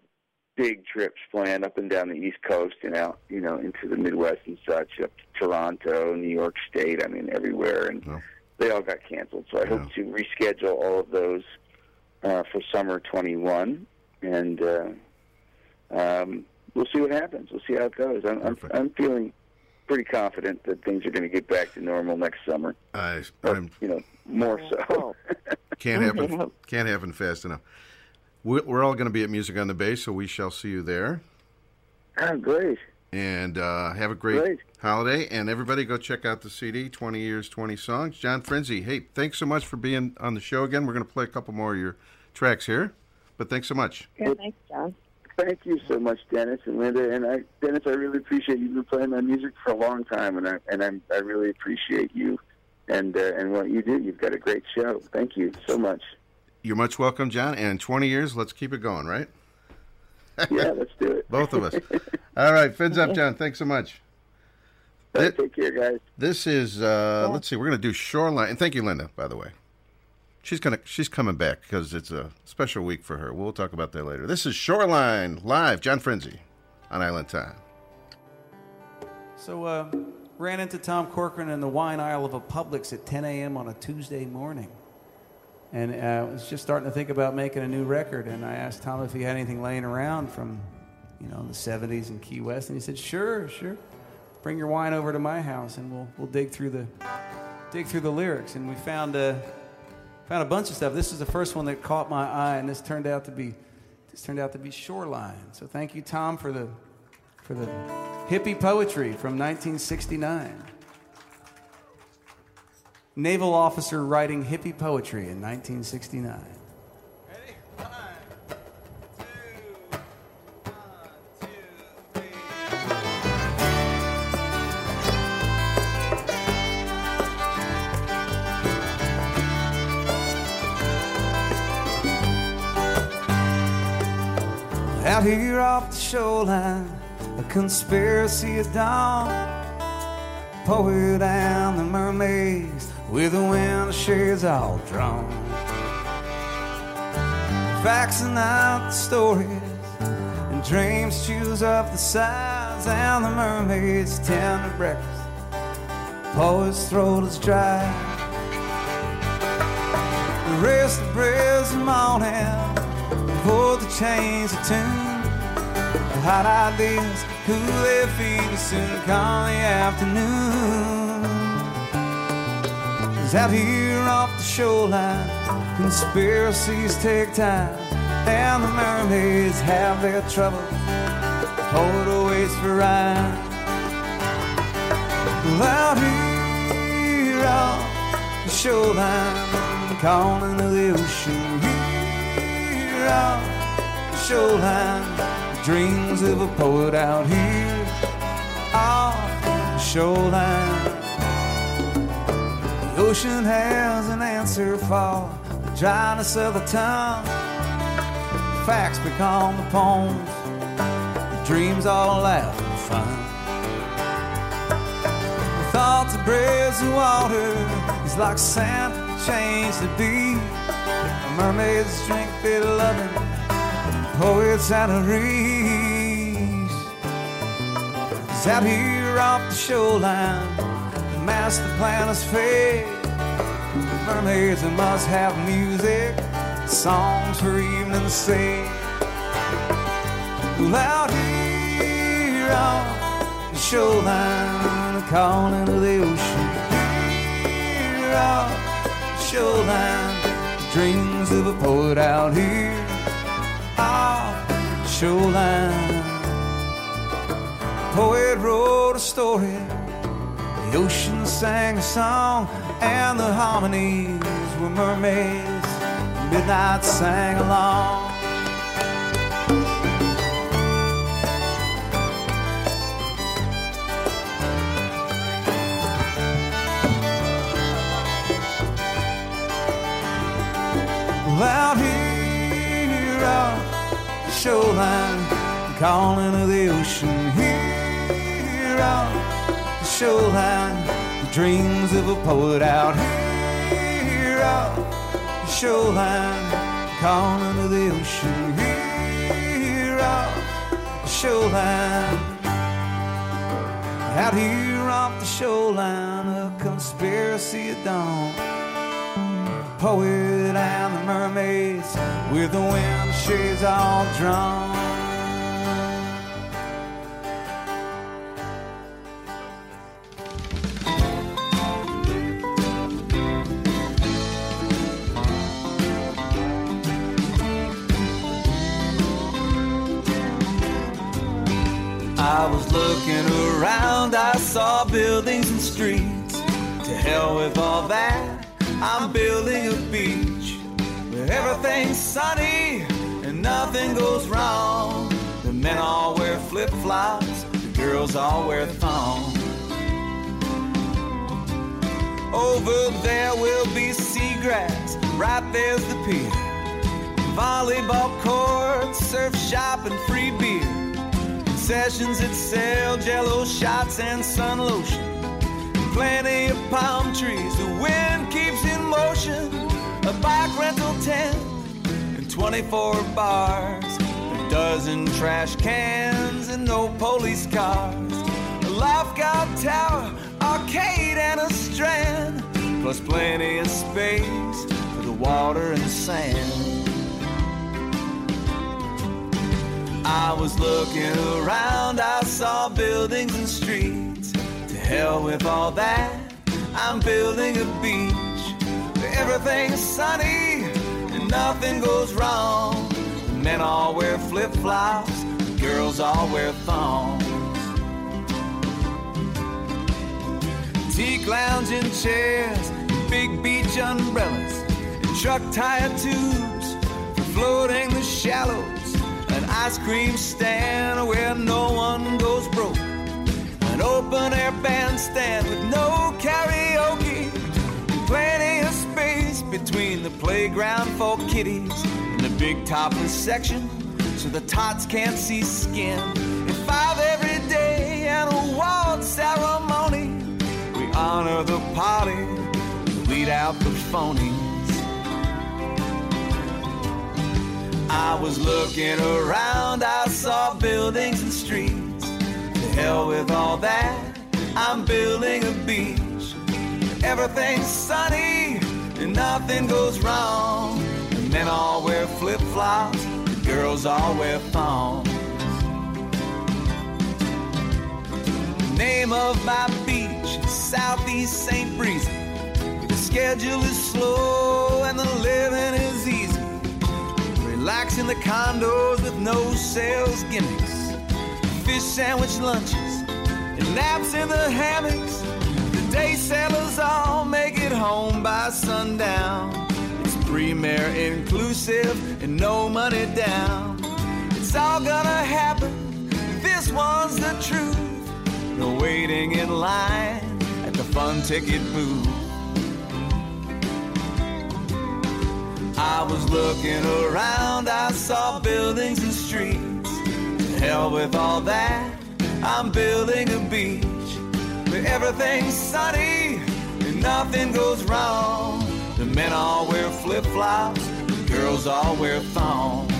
big trips planned up and down the East Coast and out, you know, into the Midwest and such, up to Toronto, New York State. I mean, everywhere, and Oh. they all got canceled. So I hope to reschedule all of those uh, for summer 21, and uh, um, we'll see what happens. We'll see how it goes. I'm, I'm, I'm feeling pretty confident that things are going to get back to normal next summer. I, Or, I'm you know, more so. can't happen. Can't happen fast enough. We're, we're all going to be at Music on the Bay, so we shall see you there. oh, great. And uh, have a great, Great. holiday. And everybody, go check out the CD, 20 Years, 20 Songs. John Frinzi, hey, thanks so much for being on the show again. We're going to play a couple more of your tracks here, but thanks so much. Yeah, thanks, John. Thank you so much, Dennis and Linda. And I, Dennis, I really appreciate you. You've been playing my music for a long time, and I and I'm, I really appreciate you and uh, and what you do. You've got a great show. Thank you so much. You're much welcome, John. And 20 years, let's keep it going, right? Yeah, let's do it. Both of us. All right, fins up, John. Thanks so much. Thi- Take care, guys. This is uh, let's see, we're gonna do Shoreline, and thank you, Linda, by the way. She's gonna she's coming back because it's a special week for her. We'll talk about that later. This is Shoreline live, John Frinzi on Island Time. So, uh, ran into Tom Corcoran in the wine aisle of a Publix at 10 a.m. on a Tuesday morning. And uh, I was just starting to think about making a new record. And I asked Tom if he had anything laying around from, you know, the 70s in Key West. And he said, sure, sure. Bring your wine over to my house and we'll, we'll dig through the dig through the lyrics. And we found, uh, found a bunch of stuff. This is the first one that caught my eye, and this turned out to be this turned out to be Shoreline. So thank you, Tom, for the for the hippie poetry from 1969. Naval officer writing hippie poetry in 1969. Out here off the shoreline, conspiracy at dawn. Poet and the mermaids with the window shades all drawn. Faxing out the stories, and dreams choose up the sides, and the mermaids tend to breakfast. Poet's throat is dry. The rest of the morning pull the chains of tune. Hot ideas cool their feet and soon come the afternoon. out here off the shoreline, conspiracies take time, and the mermaids have their troubles. Hold awaits for. Well, out here off the shoreline, calling the ocean. Here off the shoreline, dreams of a poet out here off the shoreline. The ocean has an answer for the dryness of the tongue. The Facts become the poems, the dreams all laugh and fun. The thoughts of breath and water is like sand change the beat. Mermaids drink their loving, poets out of reach. Out here off the shoreline, the master plan is fade. Mermaids must have music, songs for evening sing. Well, out here on the shoreline, calling to the ocean. Here on the shoreline, dreams of a poet out here off the shoreline. Poet wrote a story, the ocean sang a song, and the harmonies were mermaids. Midnight sang along. Out here on the shoreline, calling to the ocean. Here on the shoreline, the dreams of a poet out here on the shoreline, calling to the ocean. Here on the shoreline. Out here off the shoreline, a conspiracy at dawn. The Poet and the mermaids with the wind shades all drawn. Looking around, I saw buildings and streets. To hell with all that, I'm building a beach where everything's sunny and nothing goes wrong. The men all wear flip flops, the girls all wear thongs. Over there will be seagrass, right there's the pier. Volleyball courts, surf shop, and free beer. Concessions that sell jello shots and sun lotion. Plenty of palm trees, the wind keeps in motion. A bike rental tent and 24 bars. A dozen trash cans and no police cars. A lifeguard tower, arcade, and a strand. Plus plenty of space for the water and the sand. I was looking around, I saw buildings and streets. To hell with all that, I'm building a beach where everything's sunny and nothing goes wrong. Men all wear flip flops, girls all wear thongs. Teak lounging chairs, big beach umbrellas, and truck tire tubes for floating the shallows an ice cream stand where no one goes broke, an open air bandstand with no karaoke, and plenty of space between the playground for kiddies and the big topless section so the tots can't see skin. And five every day and a waltz ceremony, we honor the party, weed out the phonies. I was looking around, I saw buildings and streets. To hell with all that, I'm building a beach. Everything's sunny and nothing goes wrong. The men all wear flip flops, the girls all wear thongs. The name of my beach, is Southeast St. Breezy. The schedule is slow and the living is easy. Relax in the condos with no sales gimmicks. Fish sandwich lunches and naps in the hammocks. The day sailors all make it home by sundown. It's premier inclusive and no money down. It's all gonna happen. This one's the truth. No waiting in line at the fun ticket booth. I was looking around, I saw buildings and streets. Hell with all that, I'm building a beach where everything's sunny and nothing goes wrong. The men all wear flip flops, the girls all wear thongs.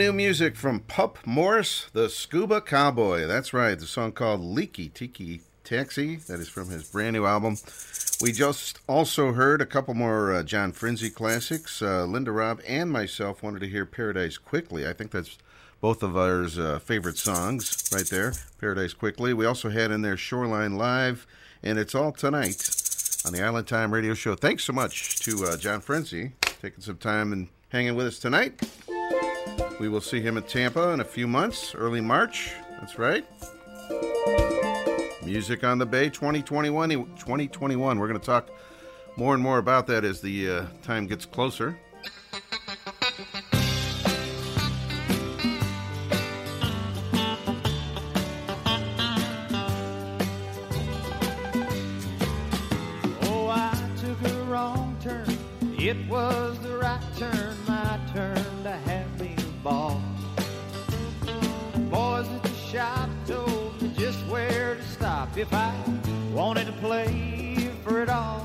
new music from Pup Morris, the Scuba Cowboy. That's right, the song called Leaky Tiki Taxi. That is from his brand new album. We just also heard a couple more uh, John Frinzi classics. Uh, Linda Robb and myself wanted to hear Paradise Quickly. I think that's both of our uh, favorite songs right there, Paradise Quickly. We also had in there Shoreline Live, and it's all tonight on the Island Time Radio Show. Thanks so much to uh, John Frinzi taking some time and hanging with us tonight. We will see him at Tampa in a few months, early March. That's right. Music on the Bay 2021. 2021. We're going to talk more and more about that as the uh, time gets closer. Oh, it was the right shop told me just where to stop if I wanted to play for it all.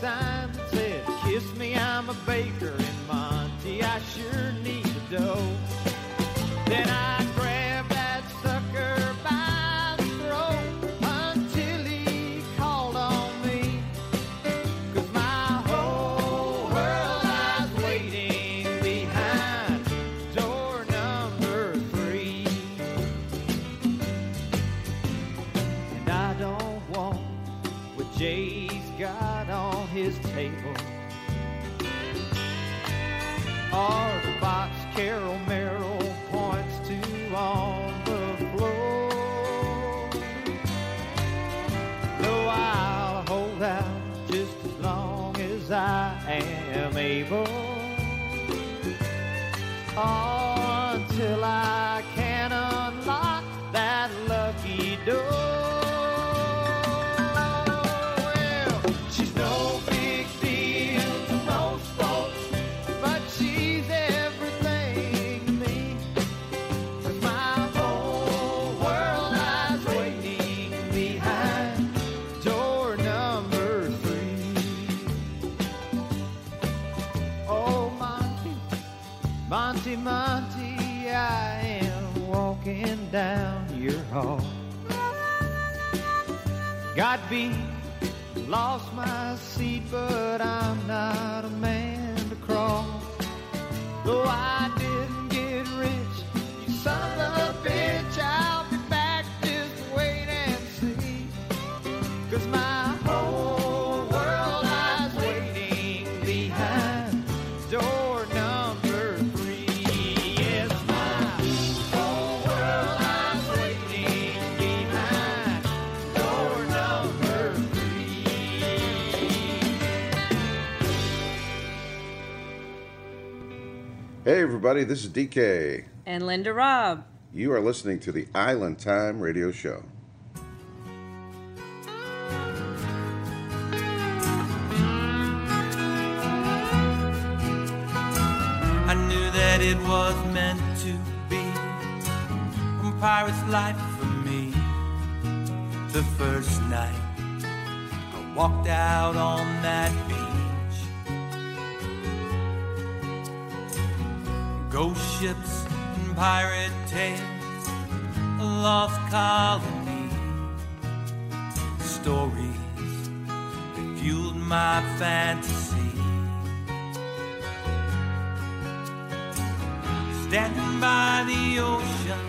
signs that said, Kiss me, I'm a baker in Monty, I sure need a dough. Oh, Hey, everybody, this is DK. And Linda Robb. You are listening to the Island Time Radio Show. I knew that it was meant to be a pirate's life for me. The first night I walked out on that ships and pirate tales, a lost colony, stories that fueled my fantasy. Standing by the ocean,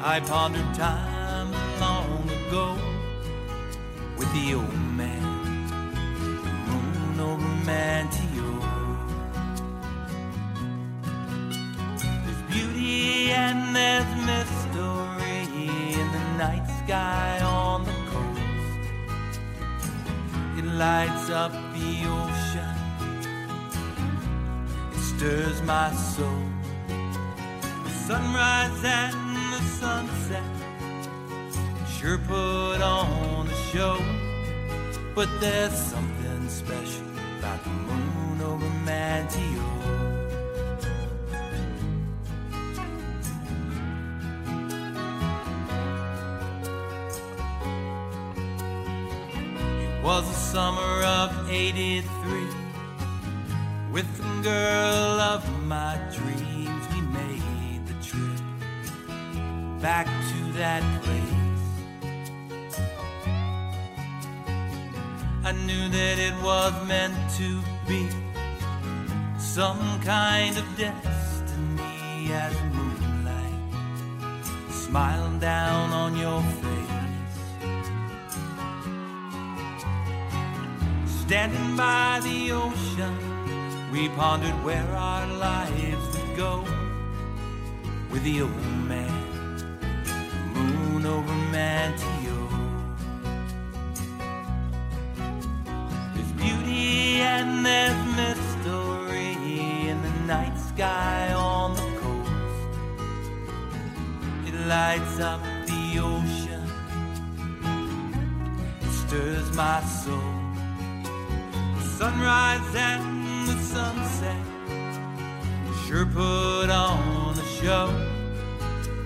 I pondered time long ago with the old man, the moon over lights up the ocean, it stirs my soul The sunrise and the sunset sure put on a show. But there's something special about the moon over Manteo. It was summer of 83 with the girl of my dreams. We made the trip back to that place. I knew that it was meant to be some kind of destiny as moonlight smiled down on your face. Standing by the ocean, we pondered where our lives would go with the old man, the moon over Manteo. There's beauty and there's mystery in the night sky on the coast. It lights up the ocean, it stirs my soul. Sunrise and the sunset sure put on a show.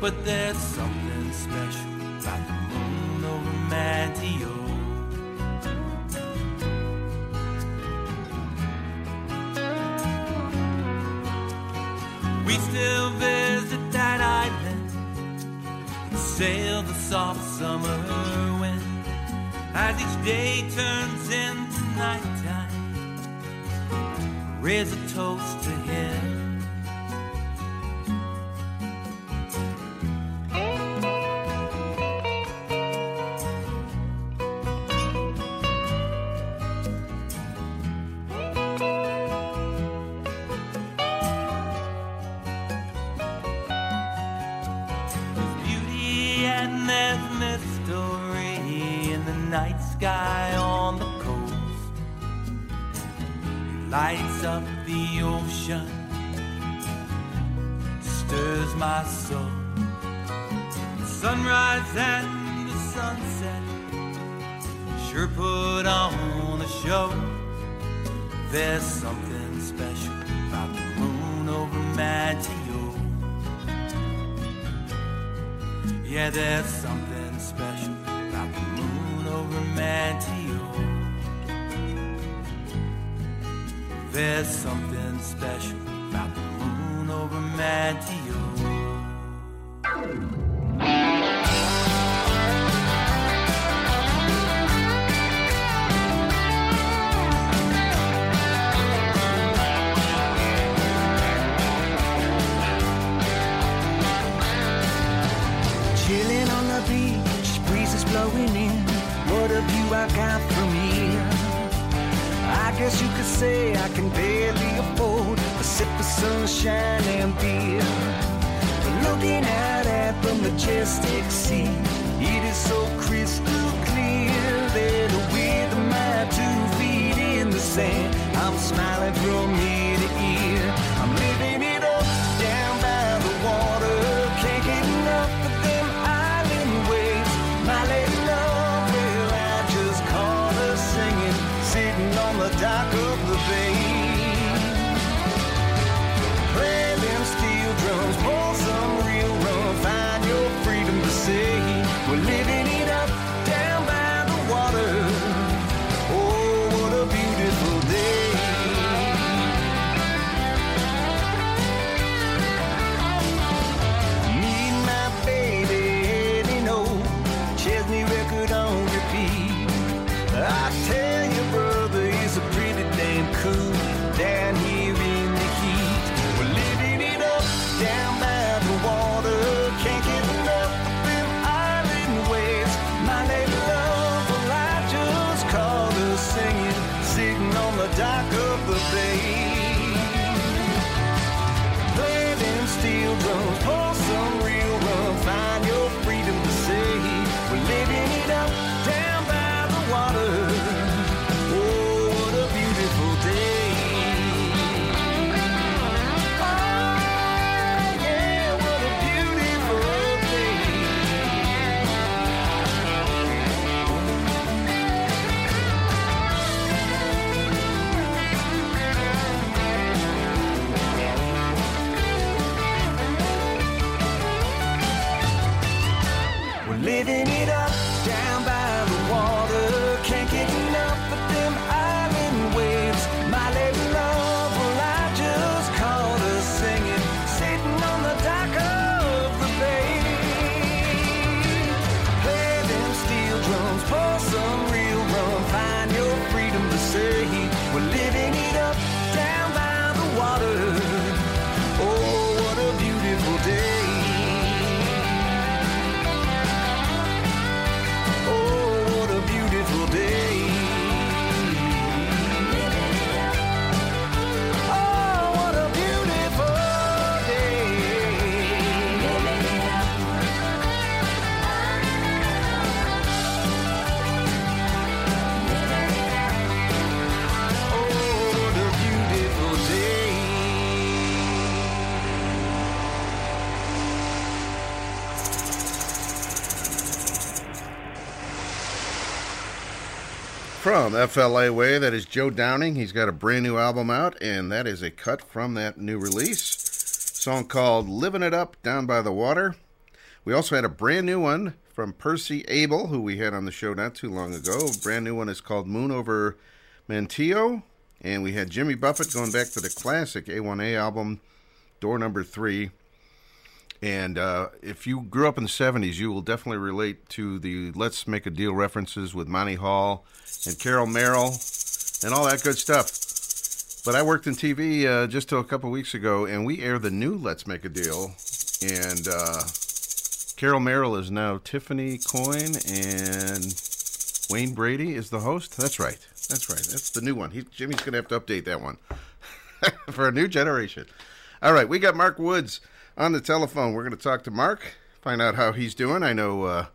But there's something special about the moon over Manteo. We still visit that island, and sail the soft summer wind as each day turns into nighttime. Raise a toast to him. Up the ocean, stirs my soul. Sunrise and the sunset sure put on a show. There's something special about the moon over Manteo. Yeah, there's something special about the moon over Manteo. There's something special about the moon over Manteo. Chilling on the beach, breezes blowing in. What a view I got from here. I guess you could say sunshine and beer. Looking out at the majestic sea, it is so crystal clear that with my two feet in the sand, I'm smiling from ear From FLA Way, that is Joe Downing. He's got a brand new album out, and that is a cut from that new release. Song called Living It Up Down by the Water. We also had a brand new one from Percy Abel, who we had on the show not too long ago. A brand new one is called Moon Over Manteo. And we had Jimmy Buffett going back to the classic A1A album, Door Number Three. And uh, if you grew up in the 70s, you will definitely relate to the Let's Make a Deal references with Monty Hall and Carol Merrill and all that good stuff. But I worked in TV uh, just till a couple weeks ago, and we aired the new Let's Make a Deal. And uh, Carol Merrill is now Tiffany Coyne, and Wayne Brady is the host. That's right. That's right. That's the new one. He, Jimmy's going to have to update that one for a new generation. All right, we got Mark Woods on the telephone. We're going to talk to Mark, find out how he's doing. I know uh,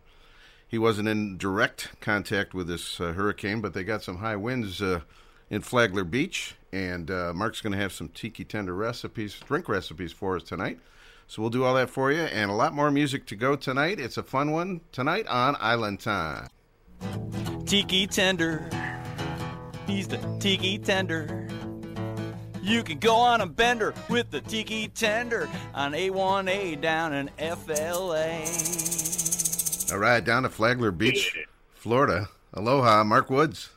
he wasn't in direct contact with this uh, hurricane, but they got some high winds uh, in Flagler Beach, and uh, Mark's going to have some tiki tender recipes, drink recipes for us tonight. So we'll do all that for you, and a lot more music to go tonight. It's a fun one tonight on Island Time. Tiki Tender. He's the Tiki Tender. You can go on a bender with the Tiki Tender on A1A down in FLA. All right, down to Flagler Beach, Florida. Aloha, Mark Woods.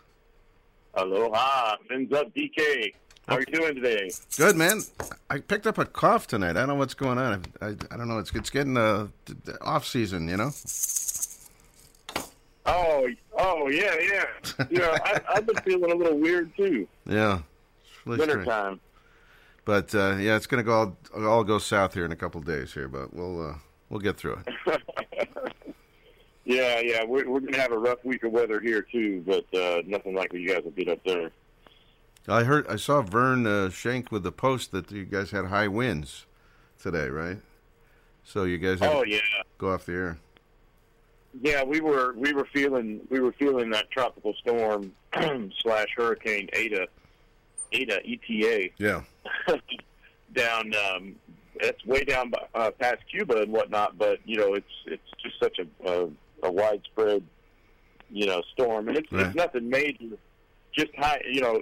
Aloha, fins up, DK. How are you doing today? Good man. I picked up a cough tonight. I don't know what's going on. I, I, I don't know. It's it's getting uh, d- d- off season, you know. Oh, oh yeah, yeah. You know, I, I've been feeling a little weird too. Yeah, it's really strange. Wintertime. But uh, yeah, it's gonna go all, all go south here in a couple of days here, but we'll uh, we'll get through it. Yeah, yeah. We're, we're gonna have a rough week of weather here too, but uh, nothing like what you guys will get up there. I heard I saw Vern uh, Shank with the post that you guys had high winds today, right? So you guys had Oh to yeah, go off the air. yeah. We were we were feeling we were feeling that tropical storm slash hurricane Eta, Ada ETA Yeah, down. Um, it's way down by- uh, past Cuba and whatnot, but you know it's it's just such a a, a widespread you know storm, and it's, Right. it's nothing major. Just high, you know,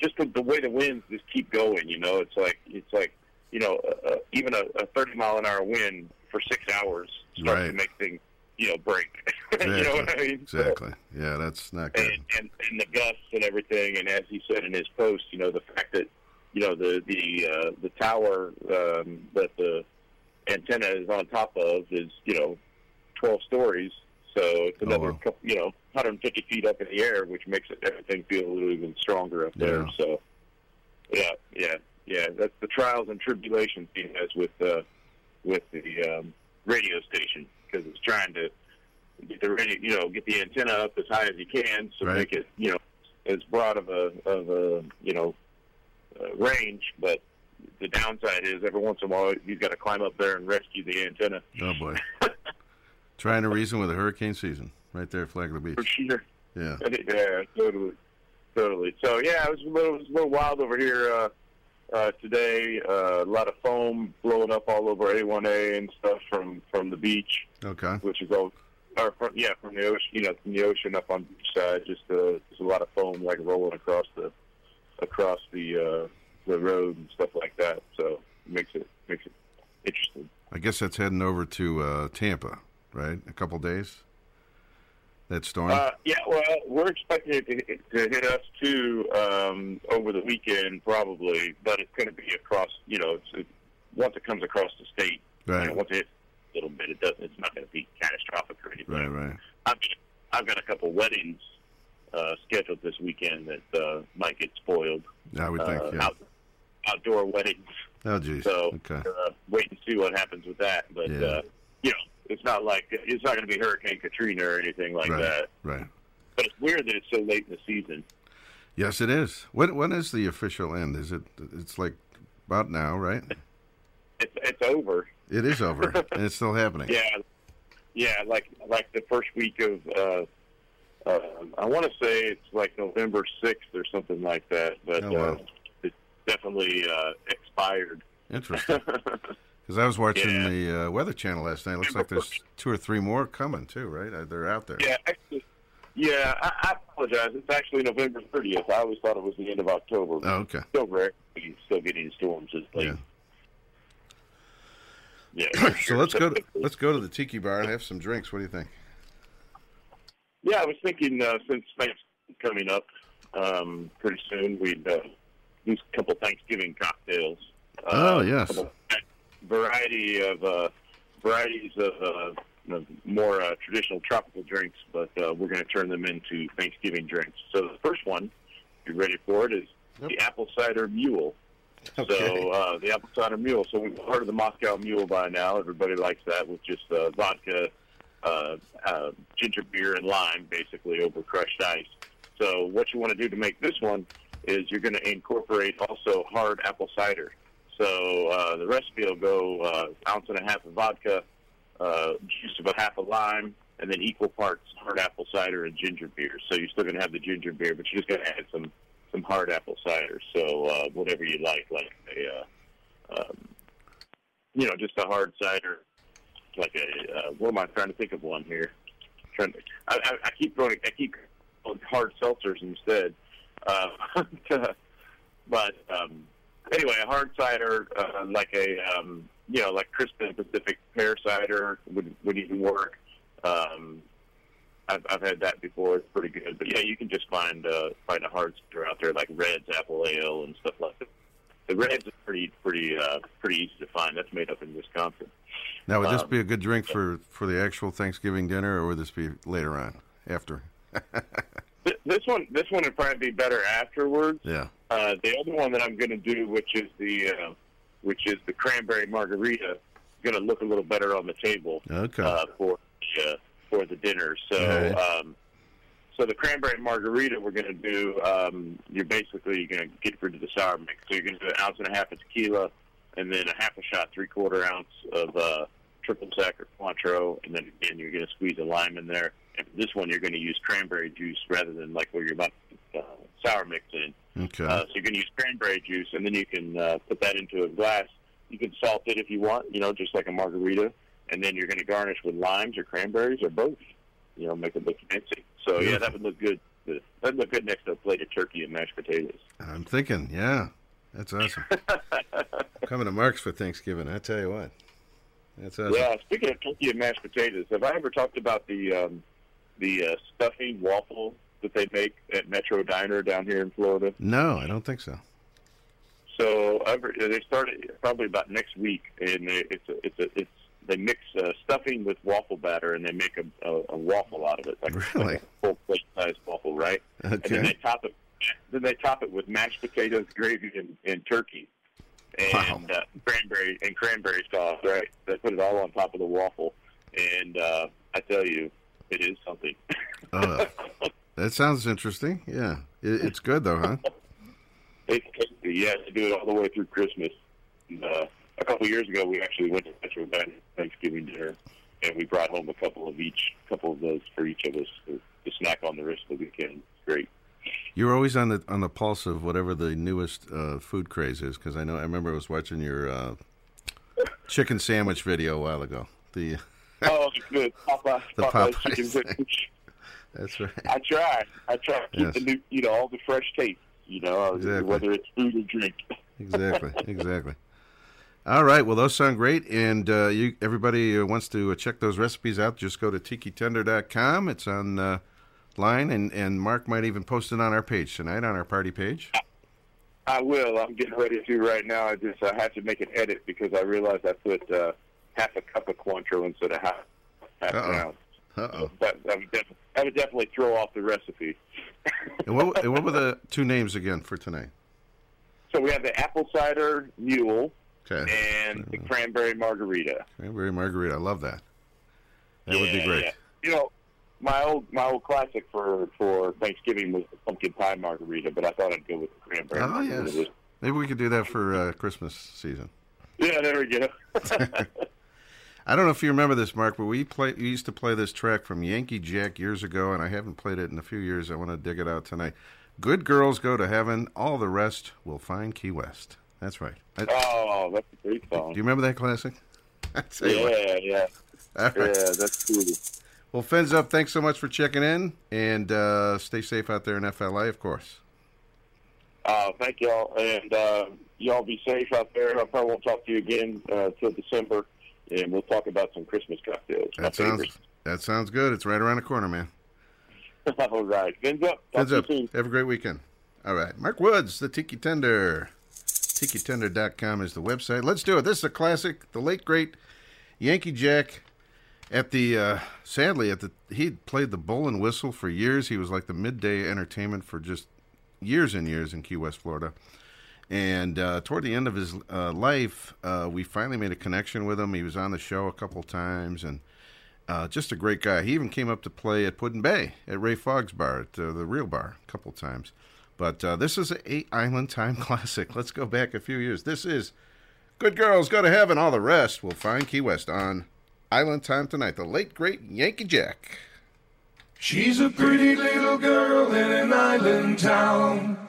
just the, the way the winds just keep going. You know, it's like it's like you know uh, even a, a thirty mile an hour wind for six hours starts to make things you know break. exactly. you know what I mean? Exactly. Yeah, that's not good. and, and and the gusts and everything. And as he said in his post, you know, the fact that you know the the uh, the tower um, that the antenna is on top of is you know twelve stories, so it's another wow. couple, you know 150 feet up in the air, which makes it, everything feel a little even stronger up there. Yeah. So yeah, yeah, yeah. That's the trials and tribulations he has with uh, with the um, radio station because it's trying to get the radio, you know, get the antenna up as high as you can, so Right. make it, you know, as broad of a of a you know uh, range. But the downside is every once in a while you've got to climb up there and rescue the antenna. Oh boy. Trying to reason with a hurricane season right there at Flagler Beach. For sure. Yeah. yeah, totally, totally. So yeah, it was a little, it was a little wild over here uh, uh, today. Uh, a lot of foam blowing up all over A1A and stuff from from the beach, Okay. which is all, or from, yeah, from the ocean. You know, from the ocean up on the beach side. Just uh, just a lot of foam like rolling across the across the uh, the road and stuff like that. So it makes it makes it interesting. I guess that's heading over to uh, Tampa, right? A couple days. That storm. Uh, yeah, well, we're expecting it to, to hit us too um, over the weekend, probably. But it's going to be across. You know, it's, it, once it comes across the state, Right. you know, once it hits a little bit, it doesn't. It's not going to be catastrophic or anything. right. Right. I've I've got a couple weddings uh, scheduled this weekend that uh, might get spoiled. I would think. uh, Yeah. out, outdoor weddings. Oh, geez. So Okay. uh, wait and see what happens with that. But Yeah. uh, you know, it's not like it's not going to be Hurricane Katrina or anything like right. that. Right. But it's weird that it's so late in the season. Yes, it is. When when is the official end? Is it? It's like about now, right? It's it's over. It is over, and it's still happening. Yeah, yeah. Like like the first week of uh, uh, I want to say it's like November sixth or something like that. But Oh, wow. uh, it's definitely uh, expired. Interesting. Because I was watching Yeah. the uh, Weather Channel last night. It looks like there's two or three more coming too, right? Uh, They're out there. Yeah, actually, yeah. I, I apologize. It's actually November thirtieth. I always thought it was the end of October. Oh, okay. Still rare. We're still getting storms this late. Yeah. Yeah. so let's go to let's go to the Tiki Bar and have some drinks. What do you think? Yeah, I was thinking uh, since Thanksgiving coming up um, pretty soon, we'd uh, do a couple Thanksgiving cocktails. Uh, Oh, yes. couple variety of uh, varieties of uh, you know, more uh, traditional tropical drinks, but uh, we're going to turn them into Thanksgiving drinks. So the first one, if you're ready for it, is the apple cider mule. Okay. So uh, the apple cider mule. So we've heard of the Moscow mule by now. Everybody likes that with just uh, vodka, uh, uh, ginger beer, and lime, basically over crushed ice. So what you want to do to make this one is you're going to incorporate also hard apple cider. So uh, the recipe will go uh, ounce and a half of vodka, uh, juice of a half a lime, and then equal parts hard apple cider and ginger beer. So you're still going to have the ginger beer, but you're just going to add some some hard apple cider. So uh, whatever you like, like a, uh, um, you know, just a hard cider, like a. Uh, what am I trying to think of one here? Trying to, I, I, I keep going. I keep hard seltzers instead. Uh, but um, anyway, a hard cider, uh, like a um, you know, like Crispin Pacific pear cider would would even work. Um, I've, I've had that before. It's pretty good. But yeah, you can just find uh, find a hard cider out there like Red's Apple Ale and stuff like that. The Red's is pretty pretty uh, pretty easy to find. That's made up in Wisconsin. Now, would this Um, be a good drink for, for the actual Thanksgiving dinner, or would this be later on, after? Th- This one, this one would probably be better afterwards. Yeah. Uh, the other one that I'm going to do, which is the, uh, which is the cranberry margarita, is going to look a little better on the table Okay. uh, for the, uh, for the dinner. So, Alright. um, so the cranberry margarita we're going to do. Um, you're basically going to get rid of the sour mix. So you're going to do an ounce and a half of tequila, and then a half a shot, three quarter ounce of uh, triple sec or Cointreau, and then again you're going to squeeze a lime in there. And for this one, you're going to use cranberry juice rather than like where you're about to put, uh, sour mix in. Okay. Uh, so you're going to use cranberry juice, and then you can uh, put that into a glass. You can salt it if you want, you know, just like a margarita. And then you're going to garnish with limes or cranberries or both. You know, make it look fancy. So yeah, that would look good. That would look good next to a plate of turkey and mashed potatoes. I'm thinking, yeah, that's awesome. Coming to Mark's for Thanksgiving, I tell you what, that's awesome. Yeah. Speaking of turkey and mashed potatoes, have I ever talked about the um, the uh, stuffing waffle that they make at Metro Diner down here in Florida? No, I don't think so. So they started probably about next week, and they, it's a, it's a, it's they mix uh, stuffing with waffle batter, and they make a, a, a waffle out of it, like, Really? like a full plate sized waffle, right? And Okay. then they top it. Then they top it with mashed potatoes, gravy, and, and turkey, and uh, cranberry and cranberry sauce. Right? They put it all on top of the waffle, and uh, I tell you, it is something. Oh, that sounds interesting. Yeah, it, it's good though, huh? It's tasty. Yeah, they do it all the way through Christmas. And, uh, a couple years ago, we actually went to Metro Thanksgiving dinner, and we brought home a couple of each, couple of those for each of us to, to snack on the rest of the weekend. Great. You're always on the on the pulse of whatever the newest uh, food craze is, because I know I remember I was watching your uh, chicken sandwich video a while ago. The Oh, good. Popeye, The Popeye's Popeyes chicken sandwich. that's right. I try. I try to keep Yes. the new, you know, all the fresh taste. You know, Exactly. whether it's food or drink. exactly, exactly. All right, well, those sound great, and uh, you everybody uh, wants to uh, check those recipes out. Just go to tikitender.com. It's on uh, line, and and Mark might even post it on our page tonight on our party page. I will. I'm getting ready to do right now. I just I have to make an edit because I realized I put uh, half a cup of Cointreau instead of half half Uh-oh. an ounce. Uh oh. That, that, would def- that would definitely throw off the recipe. And what and what were the two names again for tonight? So we have the apple cider mule Okay. and the cranberry margarita. Cranberry margarita. I love that. That would be great. yeah. You know, my old my old classic for for Thanksgiving was the pumpkin pie margarita, but I thought I'd go with the cranberry. Oh margarita. yes. Maybe we could do that for uh, Christmas season. Yeah, there we go. I don't know if you remember this, Mark, but we play. We used to play this track from Yankee Jack years ago, and I haven't played it in a few years. I want to dig it out tonight. Good girls go to heaven. All the rest will find Key West. That's right. I- oh, that's a great song. do you remember that classic? I tell you what. Yeah, yeah, All right. yeah. That's cool. Well, Fins up. Thanks so much for checking in, and uh, stay safe out there in FLA, of course. Uh, thank y'all, and uh, y'all be safe out there. I probably won't talk to you again uh, till December, and we'll talk about some Christmas cocktails. That sounds favorite. that sounds good. It's right around the corner, man. All right, fins up. Heads up. soon. Have a great weekend. All right. Mark Woods, the Tiki Tender. TikiTender.com is the website. Let's do it. This is a classic. The late, great Yankee Jack at the, uh, sadly, at the, he played the bull and whistle for years. He was like the midday entertainment for just years and years in Key West, Florida. And uh, toward the end of his uh, life, uh, we finally made a connection with him. He was on the show a couple times and uh, just a great guy. He even came up to play at Put-in-Bay at Ray Fogg's bar, at uh, the Real Bar, a couple times. But uh, this is a Island Time classic. Let's go back a few years. This is Good Girls Go to Heaven. All the rest will find Key West on Island Time tonight. The late, great Yankee Jack. She's a pretty little girl in an island town.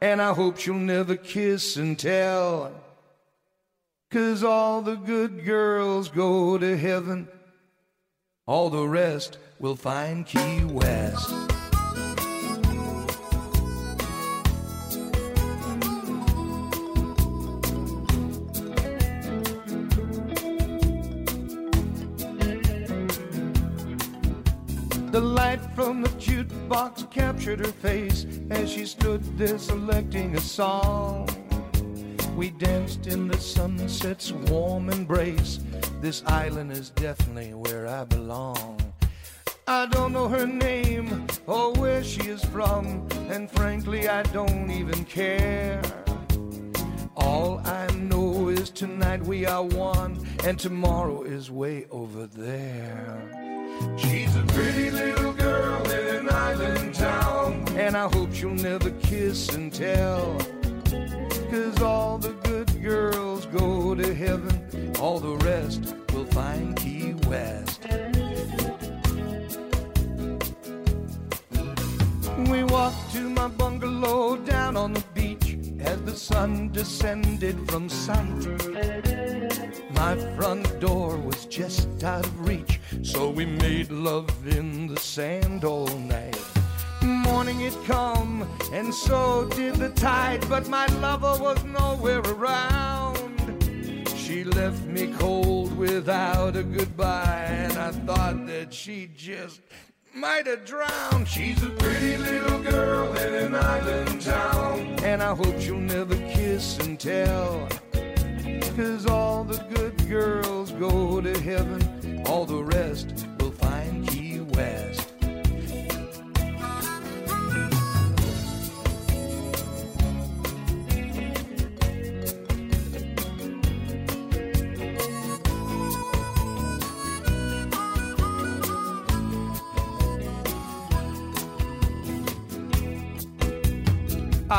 And I hope she'll never kiss and tell. Cause all the good girls go to heaven, all the rest will find Key West. Jukebox captured her face as she stood there selecting a song. We danced in the sunset's warm embrace. This island is definitely where I belong. I don't know her name or where she is from, and frankly, I don't even care. All I know is tonight we are one, and tomorrow is way over there. She's a pretty little and I hope she'll never kiss and tell. Cause all the good girls go to heaven, all the rest will find Key West. We walked to my bungalow down on the beach as the sun descended from sight. My front door was just out of reach, so we made love in the sand all night. Morning had come, and so did the tide, but my lover was nowhere around. She left me cold without a goodbye, and I thought that she just might have drowned. She's a pretty little girl in an island town, and I hope she'll never kiss and tell. Cause all the good girls go to heaven, all the rest will find Key West.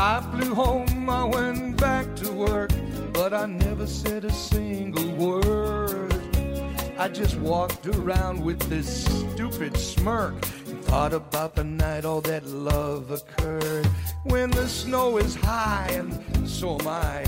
I flew home, I went back to work, but I never said a single word. I just walked around with this stupid smirk and thought about the night all that love occurred. When the snow is high, and so am I,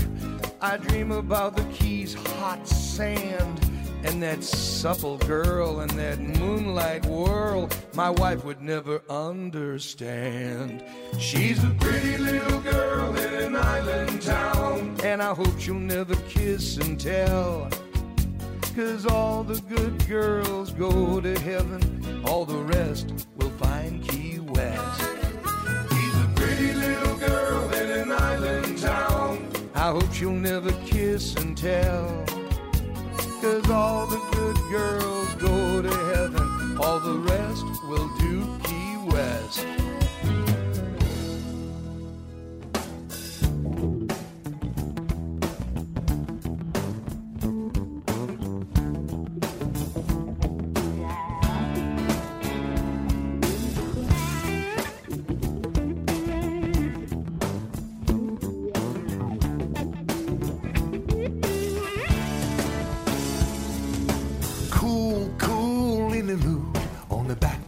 I dream about the Keys' hot sand and that supple girl and that moonlight whirl my wife would never understand. She's a pretty little girl in an island town, and I hope she'll never kiss and tell. Cause all the good girls go to heaven, all the rest will find Key West. She's a pretty little girl in an island town. I hope she'll never kiss and tell. Cause all the good girls go to heaven, all the rest will do Key West.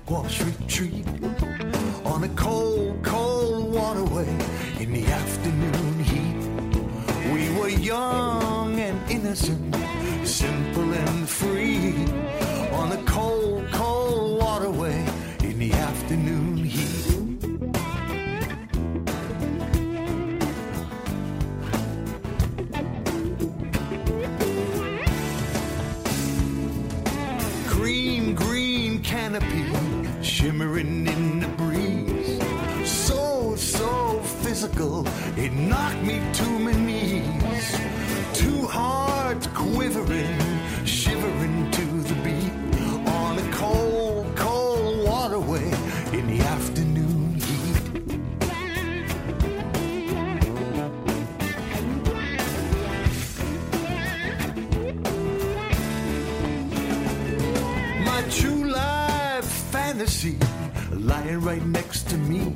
On retreat. On a cold, cold waterway in the afternoon heat. We were young and innocent, simple physical, it knocked me to my knees. Two hearts quivering, shivering to the beat. On a cold, cold waterway in the afternoon heat. My true life fantasy lying right next to me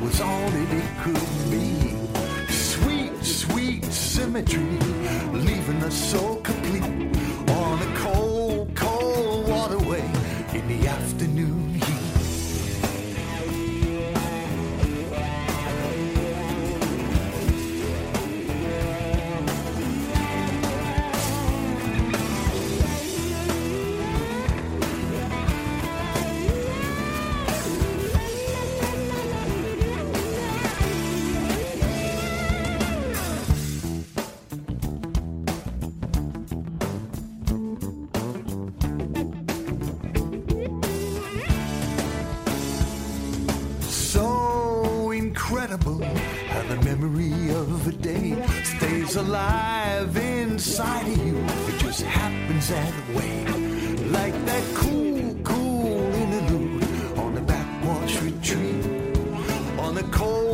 was all that it could be. Sweet, sweet symmetry, leaving us so complete on a cold, cold waterway in the afternoon How the memory of the day stays alive inside of you. It just happens that way. Like that cool, cool interlude on the backwash retreat. On the cold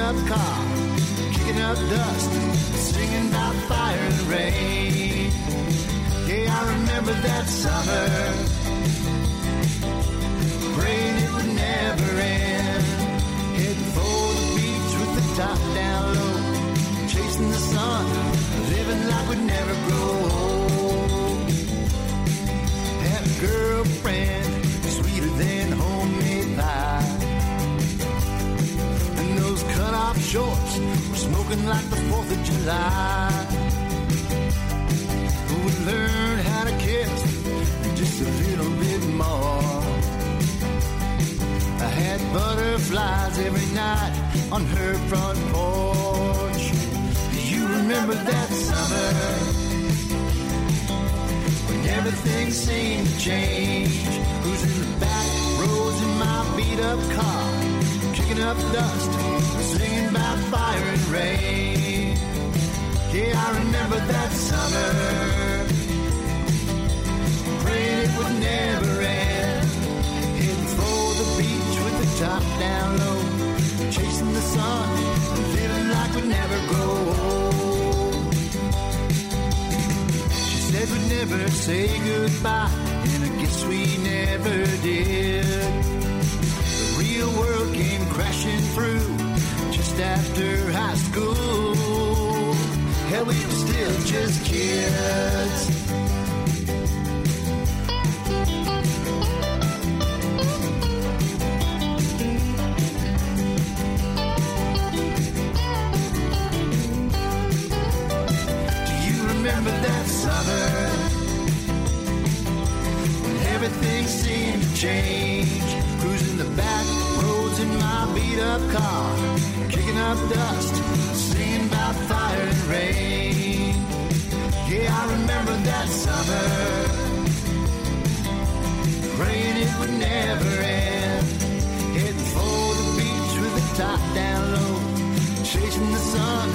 up car, kicking up dust, singing about fire and rain. Yeah, I remember that summer, praying it would never end. Heading for the beach with the top down shorts were smoking like the 4th of July. We learned how to kiss just a little bit more. I had butterflies every night on her front porch. Do you remember that summer? when everything seemed to change. Who's in the back roads in my beat up car, up dust, singing about fire and rain. Yeah, I remember that summer, praying it would never end. Heading for the beach with the top down low, chasing the sun, living like we'd never grow old. She said we'd never say goodbye, and I guess we never did. Real world came crashing through just after high school. Hell, we were still just kids. Do up car, kicking up dust, singing about fire and rain. Yeah, I remember that summer, praying it would never end. Heading for the beach with the top down low, chasing the sun,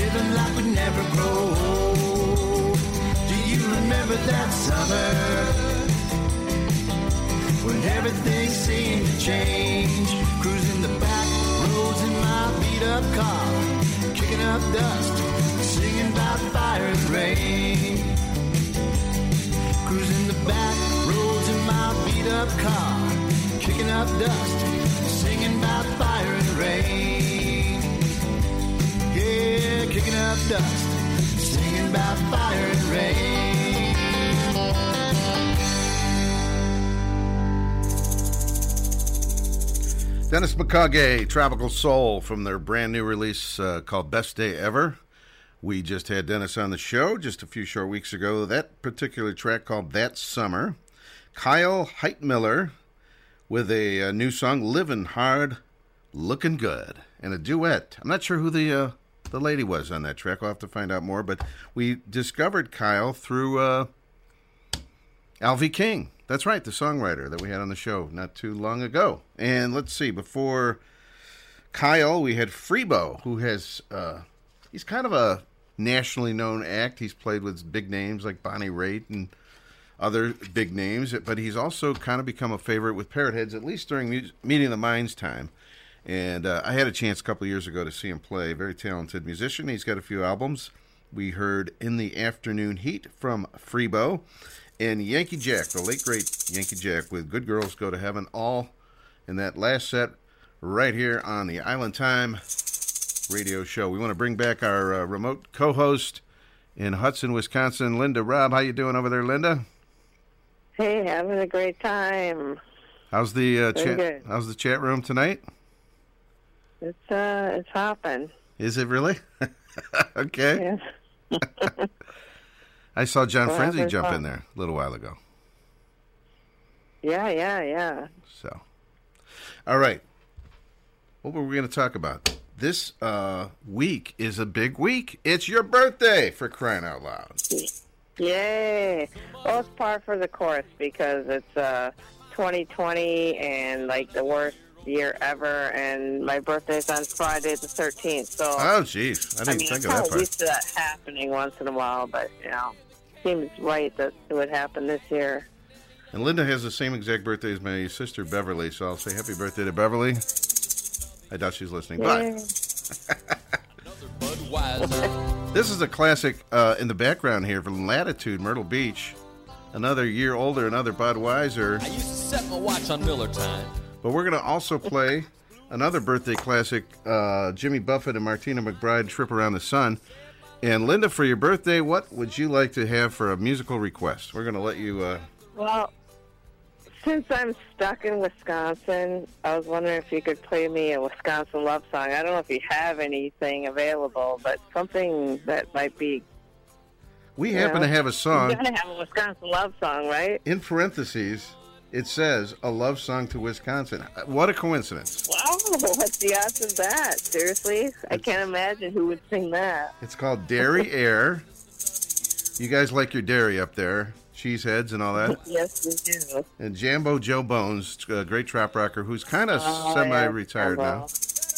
living like we'd never grow old. Do you remember that summer when everything seemed to change? Beat up car, kicking up dust, singing about fire and rain. Cruising the back roads in my beat up car, kicking up dust, singing about fire and rain. Yeah, kicking up dust, singing about fire and rain. Dennis McCaughey, Tropical Soul, from their brand new release uh, called Best Day Ever. We just had Dennis on the show just a few short weeks ago. That particular track called That Summer. Kyle Heitmiller with a, uh new song, Living Hard, Looking Good, and a duet. I'm not sure who the uh, the lady was on that track. I'll have to find out more. But we discovered Kyle through uh, Alvy King. That's right, the songwriter that we had on the show not too long ago. And let's see, before Kyle, we had Freebo, who has uh, he's kind of a nationally known act. He's played with big names like Bonnie Raitt and other big names, but he's also kind of become a favorite with Parrot Heads, at least during Meeting the Minds time. And uh, I had a chance a couple years ago to see him play. Very talented musician. He's got a few albums. We heard In the Afternoon Heat from Freebo and Yankee Jack, the late great Yankee Jack, with Good Girls Go to Heaven, all in that last set right here on the Island Time radio show. We want to bring back our uh, remote co-host in Hudson, Wisconsin, Linda Robb. How you doing over there, Linda? Hey, having a great time. How's the uh, chat? good. How's the chat room tonight? It's uh, it's hopping. Is it really? okay. Yeah. I saw John Well, Frinzi jump fun. in there a little while ago. Yeah, yeah, yeah. So, all right. What were we going to talk about? This uh, week is a big week. It's your birthday, for crying out loud. Yay! Well, it's par for the course because it's uh 2020 and like the worst year ever, and my birthday's on Friday the 13th. So Oh, jeez. I didn't I mean, think I'm of that part. used to that happening once in a while, but you know, seems right that it would happen this year. And Linda has the same exact birthday as my sister Beverly, so I'll say happy birthday to Beverly. I doubt she's listening, but this is a classic uh, in the background here from Latitude, Myrtle Beach. Another year older, another Budweiser. I used to set my watch on Miller time. But we're going to also play another birthday classic, uh, Jimmy Buffett and Martina McBride, Trip Around the Sun. And Linda, for your birthday, what would you like to have for a musical request? We're going to let you. Uh, Well, since I'm stuck in Wisconsin, I was wondering if you could play me a Wisconsin love song. I don't know if you have anything available, but something that might be. we happen know, to have a song. You gotta have a Wisconsin love song, right? In parentheses, it says a love song to Wisconsin. What a coincidence. Wow, what's the odds of that? Seriously, I can't imagine who would sing that. It's called Dairy Air. You guys like your dairy up there, cheeseheads and all that. yes, we do. And Jambo Joe Bones, a great trop rocker who's kind of Oh, semi-retired yeah, now.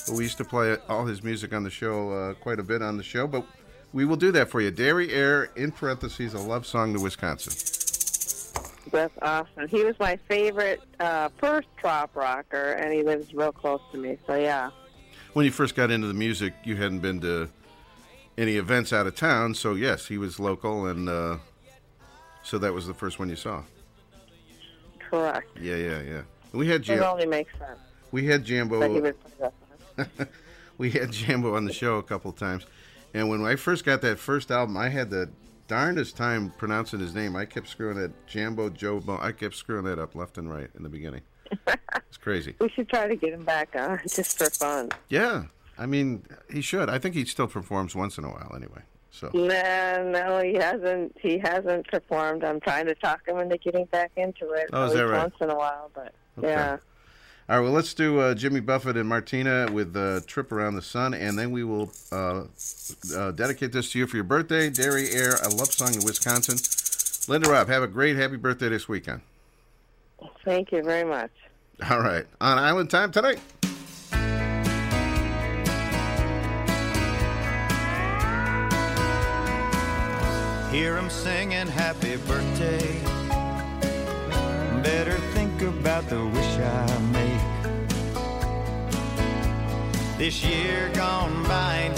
But we used to play all his music on the show uh, quite a bit on the show. But we will do that for you. Dairy Air, in parentheses, a love song to Wisconsin. That's awesome. He was my favorite uh, first trop rocker, and he lives real close to me. So yeah, When you first got into the music, you hadn't been to any events out of town, so yes, he was local, and uh, so that was the first one you saw. correct. Yeah, yeah, yeah. We had Jam- It only makes sense. we had Jambo. That he would we had Jambo on the show a couple times, and when I first got that first album, I had the darndest time pronouncing his name. I kept screwing that Jambo Joe. Bo- I kept screwing that up left and right in the beginning. It's crazy. We should try to get him back on just for fun. Yeah, I mean he should. I think he still performs once in a while anyway. So No, no, he hasn't. He hasn't performed. I'm trying to talk him into getting back into it. Oh, is at that right? Once in a while, but Okay. yeah. All right, well, let's do uh, Jimmy Buffett and Martina with uh, Trip Around the Sun, and then we will uh, uh, dedicate this to you for your birthday. Dairy Air, a love song in Wisconsin. Linda Robb, have a great happy birthday this weekend. Thank you very much. All right, on Island Time tonight. Hear 'em singing happy birthday. Better think about the wish I make. This year gone by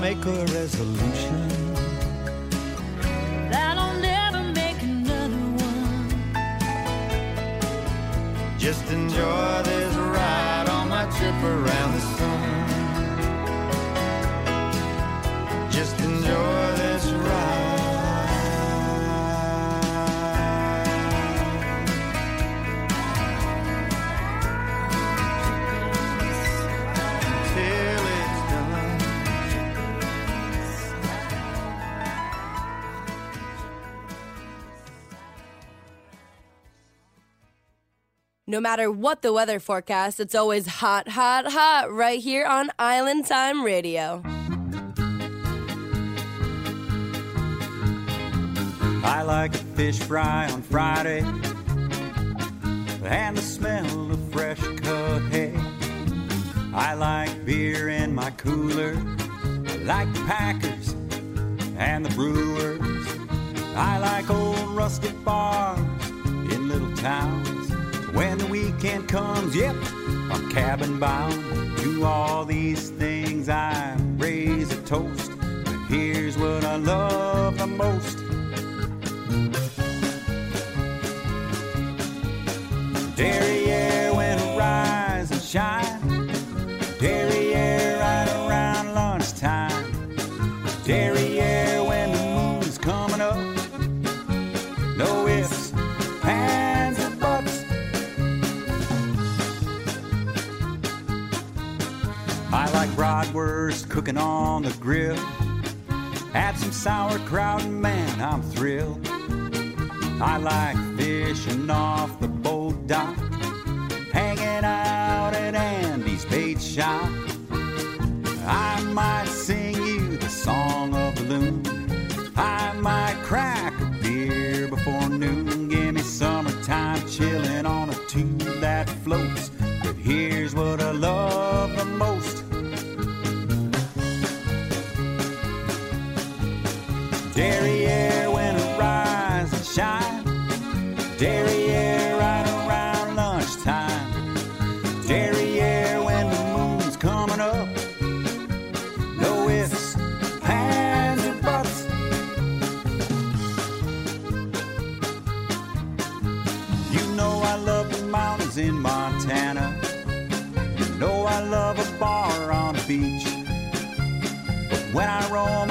make a resolution. No matter what the weather forecast, it's always hot, hot, hot right here on Island Time Radio. I like a fish fry on Friday and the smell of fresh cut hay. I like beer in my cooler. I like the Packers and the Brewers. I like old rustic bars in little towns. When the weekend comes, yep, I'm cabin bound. To all these things I raise a toast. But here's what I love the most. Derriere when it rise and shine. Cooking on the grill. Add some sauerkraut and man, I'm thrilled. I like fishing off the boat dock, hanging out at Andy's bait shop. I might sing you the song of the loon. I might crack a beer before noon. Give me summertime chilling on a tube that floats. But here's what I love the most. Derriere right around lunchtime. Derriere when the moon's coming up. No ifs, ands, or buts. You know I love the mountains in Montana. You know I love a bar on the beach. But when I roam,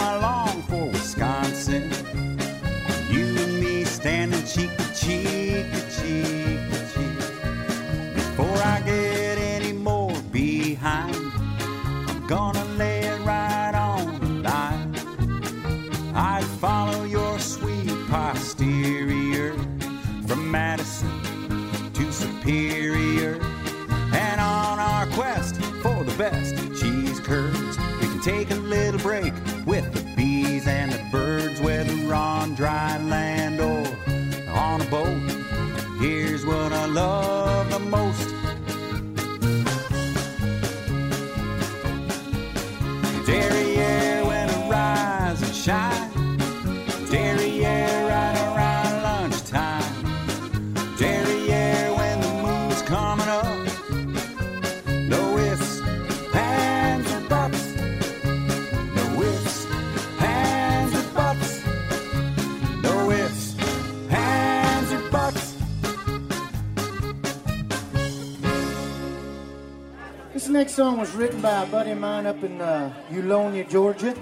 song was written by a buddy of mine up in uh, Eulonia, Georgia.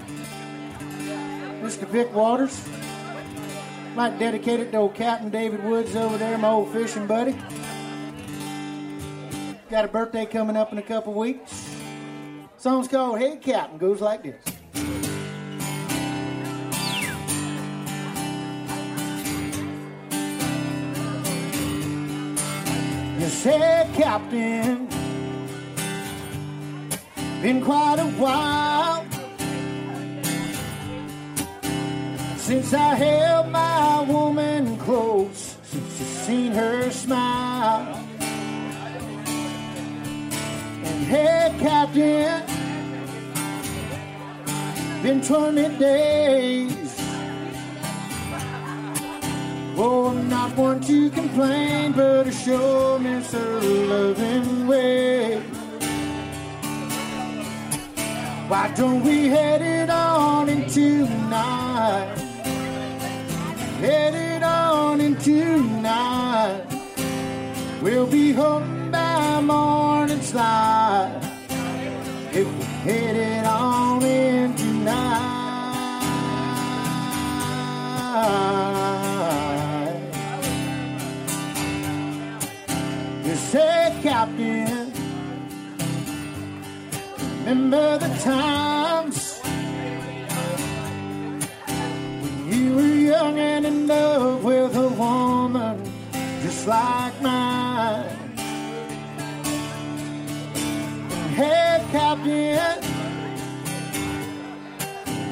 Mr. Vic Waters. Might dedicate it to old Captain David Woods over there, my old fishing buddy. Got a birthday coming up in a couple weeks. Song's called Hey Captain, goes like this. You said, Captain, been quite a while since I held my woman close, since I seen her smile. And hey, Captain, been 20 days. Oh, I'm not one to complain, but to show me a loving way. Why don't we head it on into night? Head it on into night. We'll be home by morning's light if we head it on in tonight. You said, Captain, remember the times when you were young and in love with a woman just like mine. And Captain,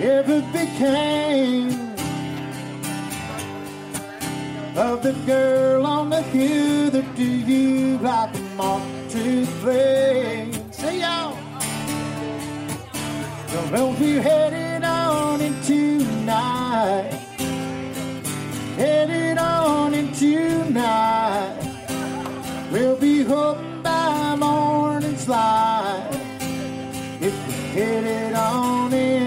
ever became of the girl on the hill that do you like to flame? So don't be headed on into night. Headed on into night. We'll be home by morning's light. If we're headed on into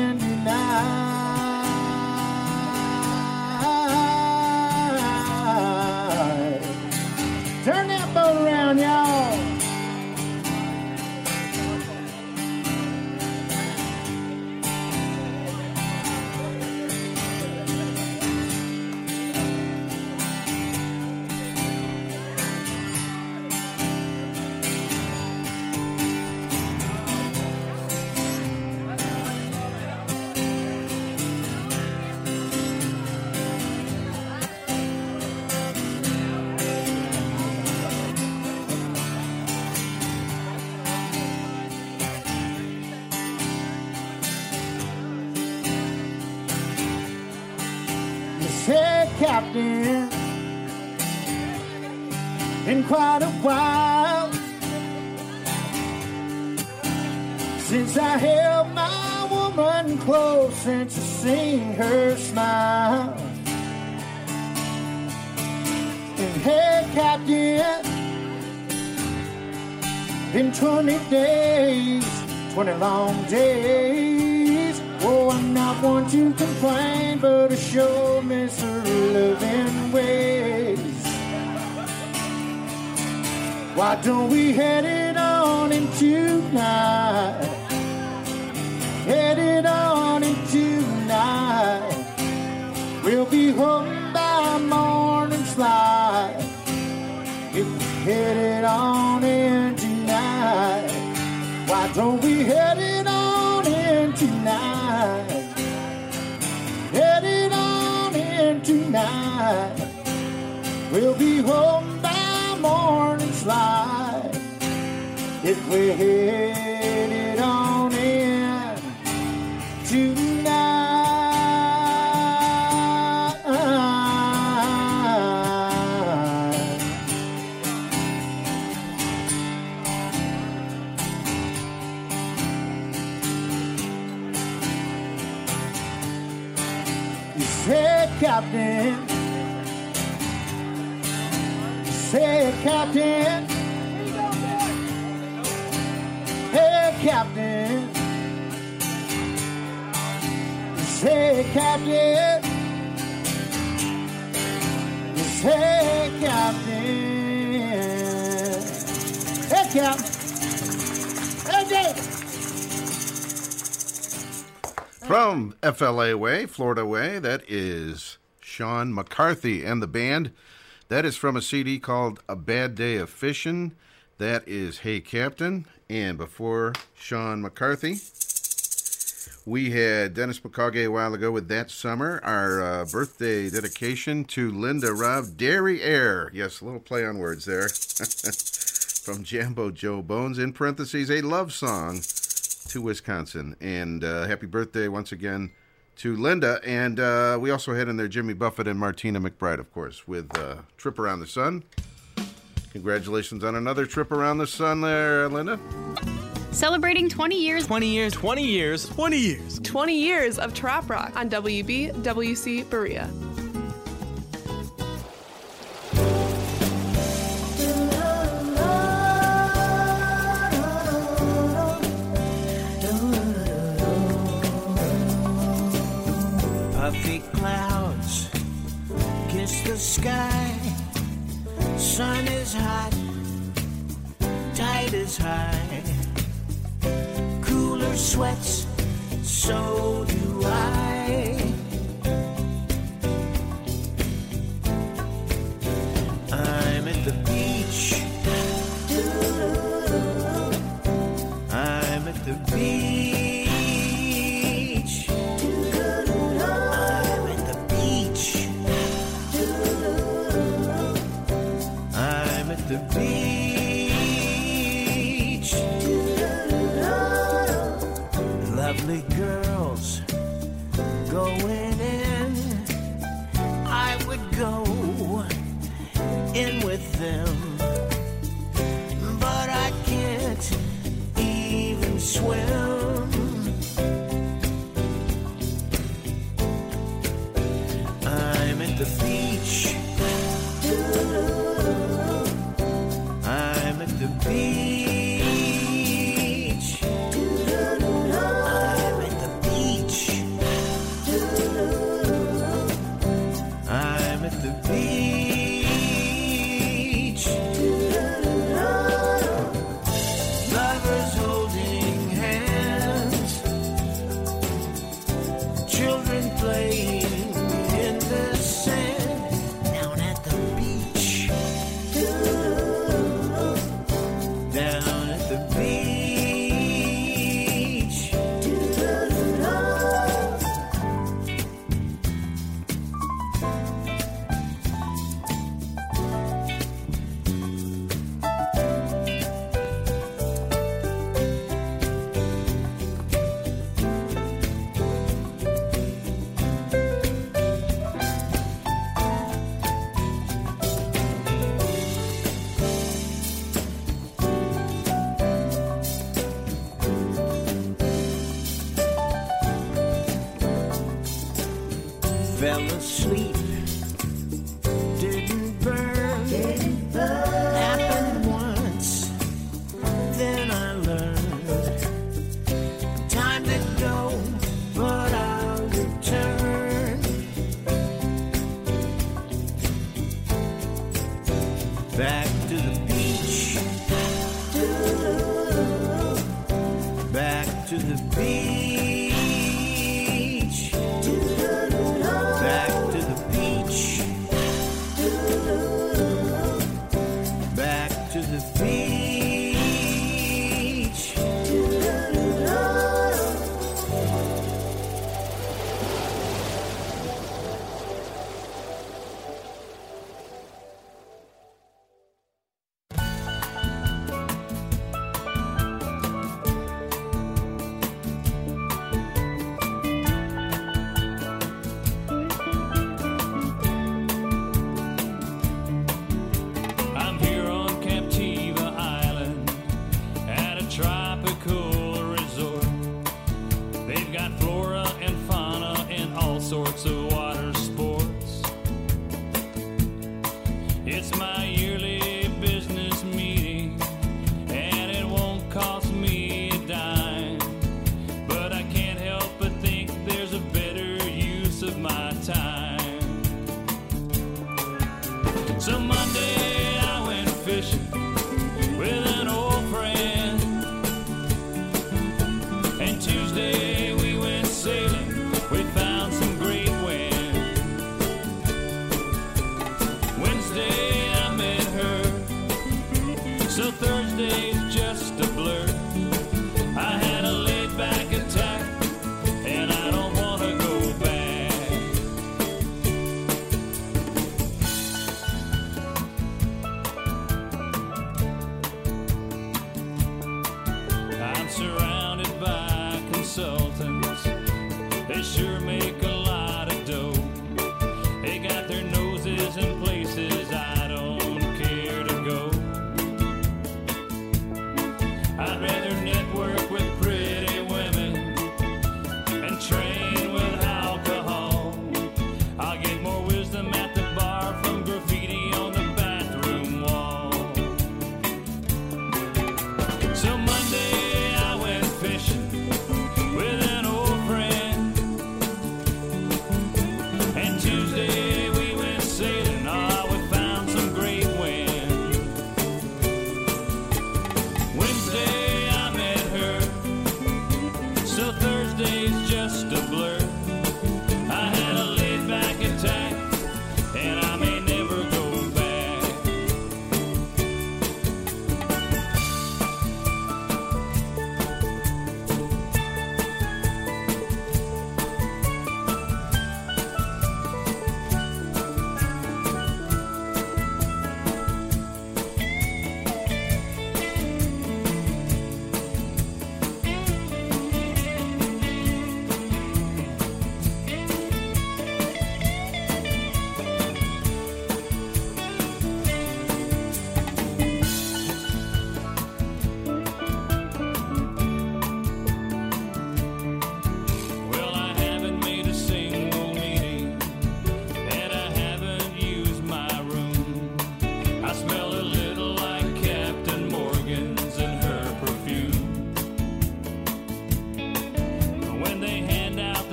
seen her smile. And hey, Captain, in 20 days, 20 long days. Oh, I'm not one to complain, but to show me some loving ways. Why don't we head it on into night? Head it on into night. We'll be home by morning's light. If we head it on in tonight, why don't we head it on in tonight? Head it on in tonight. We'll be home by morning's light. If we head Captain. Said, Captain. Hey, Captain. You said, Captain. You said, Captain. Hey, Captain. Hey, David. From FLA Way, Florida Way, that is Sean McCarthy and the band. That is from a CD called A Bad Day of Fishing. That is Hey Captain. And before Sean McCarthy, we had Dennis Bukage a while ago with That Summer, our uh, birthday dedication to Linda Robb, Dairy Air. Yes, a little play on words there. from Jambo Joe Bones, in parentheses, a love song to Wisconsin. And uh, happy birthday once again to Linda. And uh, we also had in there Jimmy Buffett and Martina McBride, of course, with uh, Trip Around the Sun. Congratulations on another trip around the sun there, Linda. Celebrating 20 years. 20 years. 20 years. 20 years. 20 years of Trop Rock on WBWC Berea. Puffy clouds kiss the sky. Sun is hot, tide is high. Taylor sweats, so do I. I'm at the beach. I'm at the beach.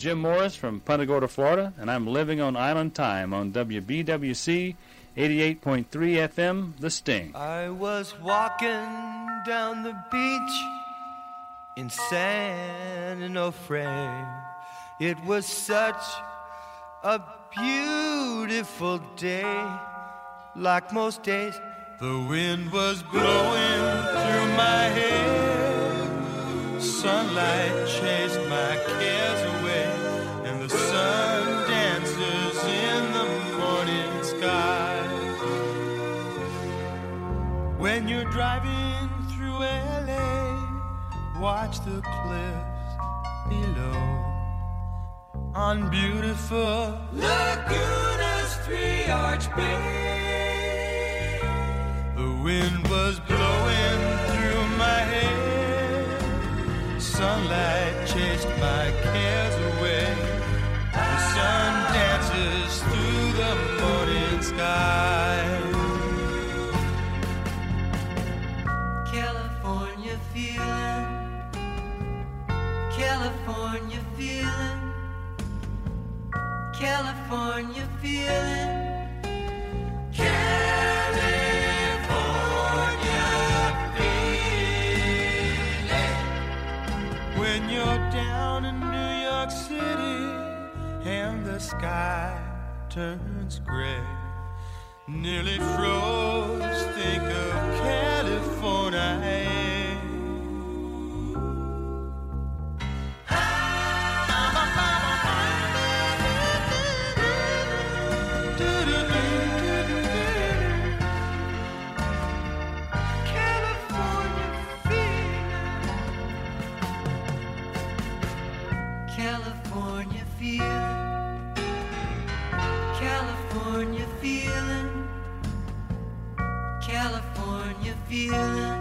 Jim Morris from Punta Gorda, Florida, and I'm living on Island Time on WBWC 88.3 FM, The Sting. I was walking down the beach in San Onofre. It was such a beautiful day, like most days. The wind was blowing through my hair. Sunlight chased my cares you're driving through LA, watch the cliffs below. On beautiful Laguna's three arch bay. The wind was blowing through my hair. Sunlight chased my cares away. The sun California feeling, California feeling. When you're down in New York City and the sky turns gray. Nearly froze, think of California. Feeling,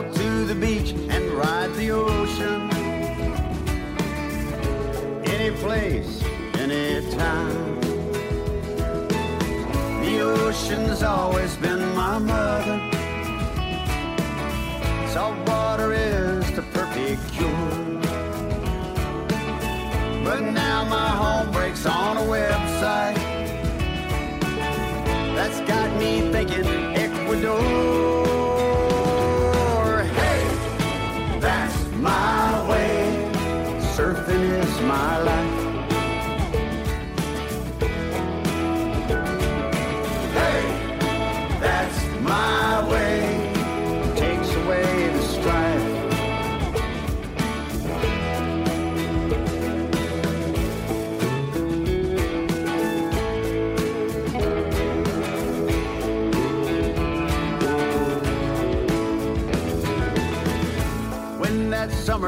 Walk to the beach and ride the ocean. Any place, any time. The ocean's always been my mother. Salt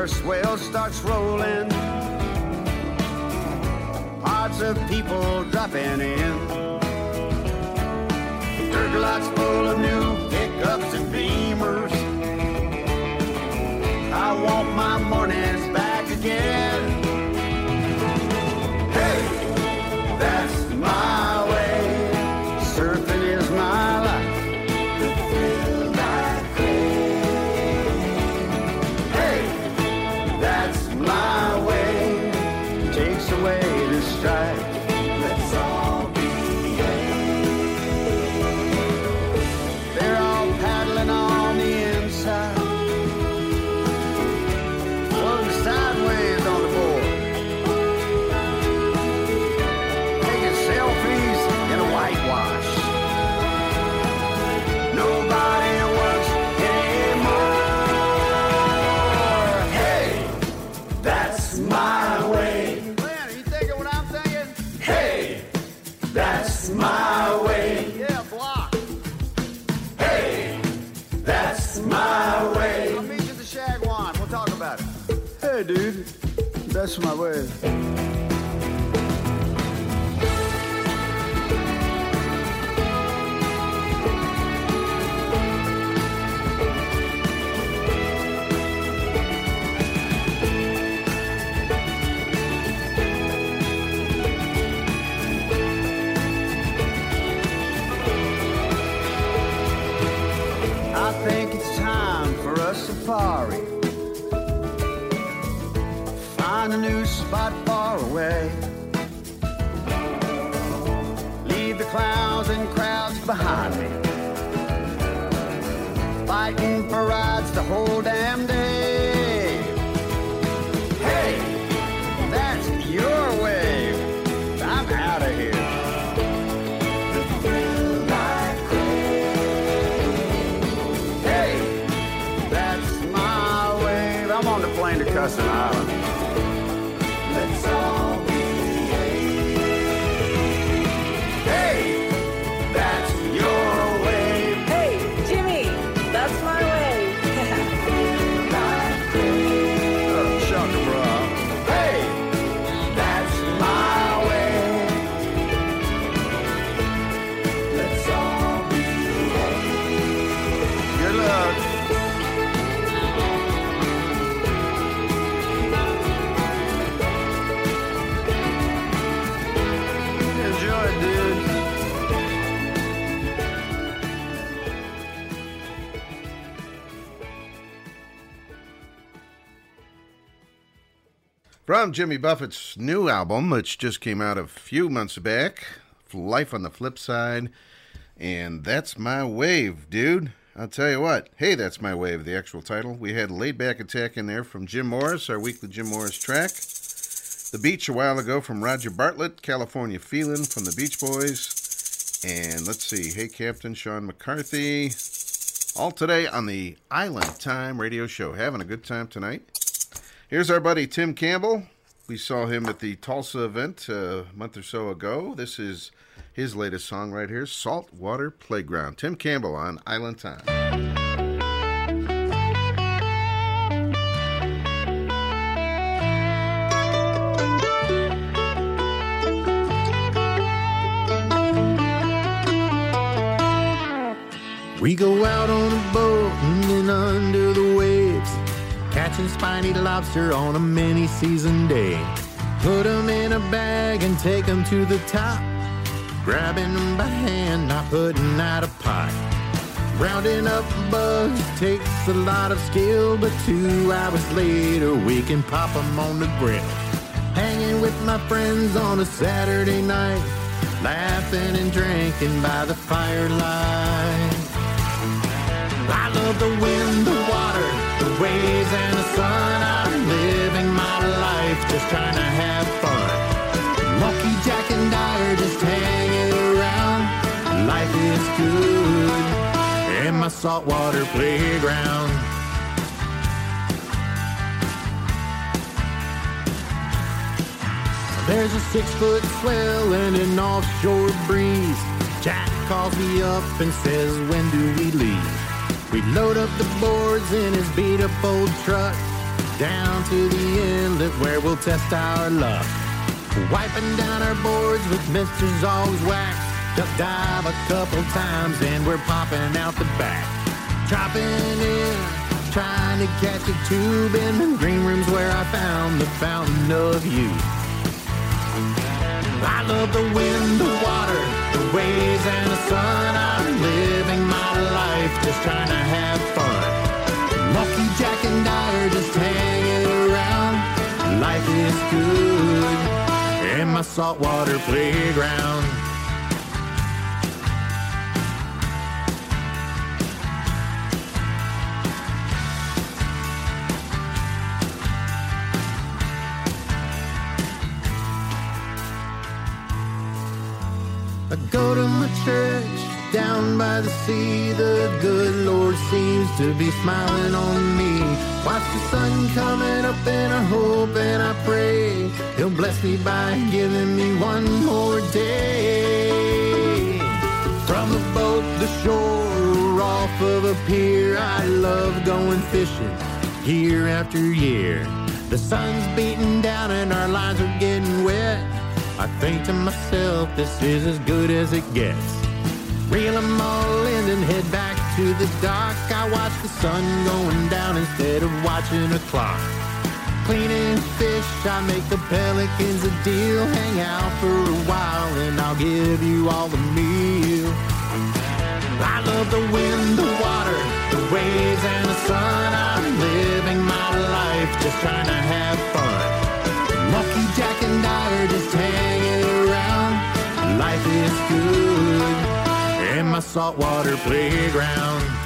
summer swell starts rolling. Hearts of people dropping in. Dirt lots full of new pickups and beamers. I want my mornings back again. That's my wave. I spot far away. Leave the clowns and crowds behind me. Fighting for rides the whole damn day. Hey, that's your wave. I'm out of here. Hey, that's my wave. I'm on the plane to Custom Island. From Jimmy Buffett's new album, which just came out a few months back, Life on the Flip Side. And that's my wave, dude. I'll tell you what. Hey, that's my wave, the actual title. We had Laid Back Attack in there from Jim Morris, our weekly Jim Morris track. The Beach a while ago from Roger Bartlett, California Feelin' from the Beach Boys. And let's see, Hey Captain, Sean McCarthy. All today on the Island Time radio show. Having a good time tonight. Here's our buddy Tim Campbell. We saw him at the Tulsa event a month or so ago. This is his latest song right here, Saltwater Playground. Tim Campbell on Island Time. We go out on a boat and then under the waves, catching spiny lobster on a mini season day. Put 'em in a bag and take 'em to the top, grabbing 'em by hand, not putting out a pot. Rounding up bugs takes a lot of skill, but two hours later we can pop 'em on the grill. Hanging with my friends on a Saturday night, laughing and drinking by the firelight. I love the wind, the water, waves, and the sun. I'm living my life just trying to have fun. Lucky Jack and I are just hanging around. Life is good in my saltwater playground. There's a six foot swell and an offshore breeze. Jack calls me up and says, When do we leave? We load up the boards in his beat up old truck down to the inlet where we'll test our luck. Wiping down our boards with Mr. Zog's wax. Duck dive a couple times and we're popping out the back. Dropping in, trying to catch a tube in the green rooms where I found the fountain of youth. I love the wind, the water, the waves, and the sun. My life just trying to have fun. Lucky Jack and I are just hanging around. Life is good in my saltwater playground. I go to my church down by the sea, the good Lord seems to be smiling on me. Watch the sun coming up and I hope and I pray He'll bless me by giving me one more day. From the boat, the shore, off of a pier, I love going fishing year after year. The sun's beating down and our lines are getting wet. I think to myself, this is as good as it gets. Reel them all in and head back to the dock. I watch the sun going down instead of watching a clock. Cleaning fish, I make the pelicans a deal. Hang out for a while and I'll give you all the meal. I love the wind, the water, the waves and the sun. I'm living my life just trying to have fun. Lucky Jack and I are just hanging around. Life is good my saltwater playground.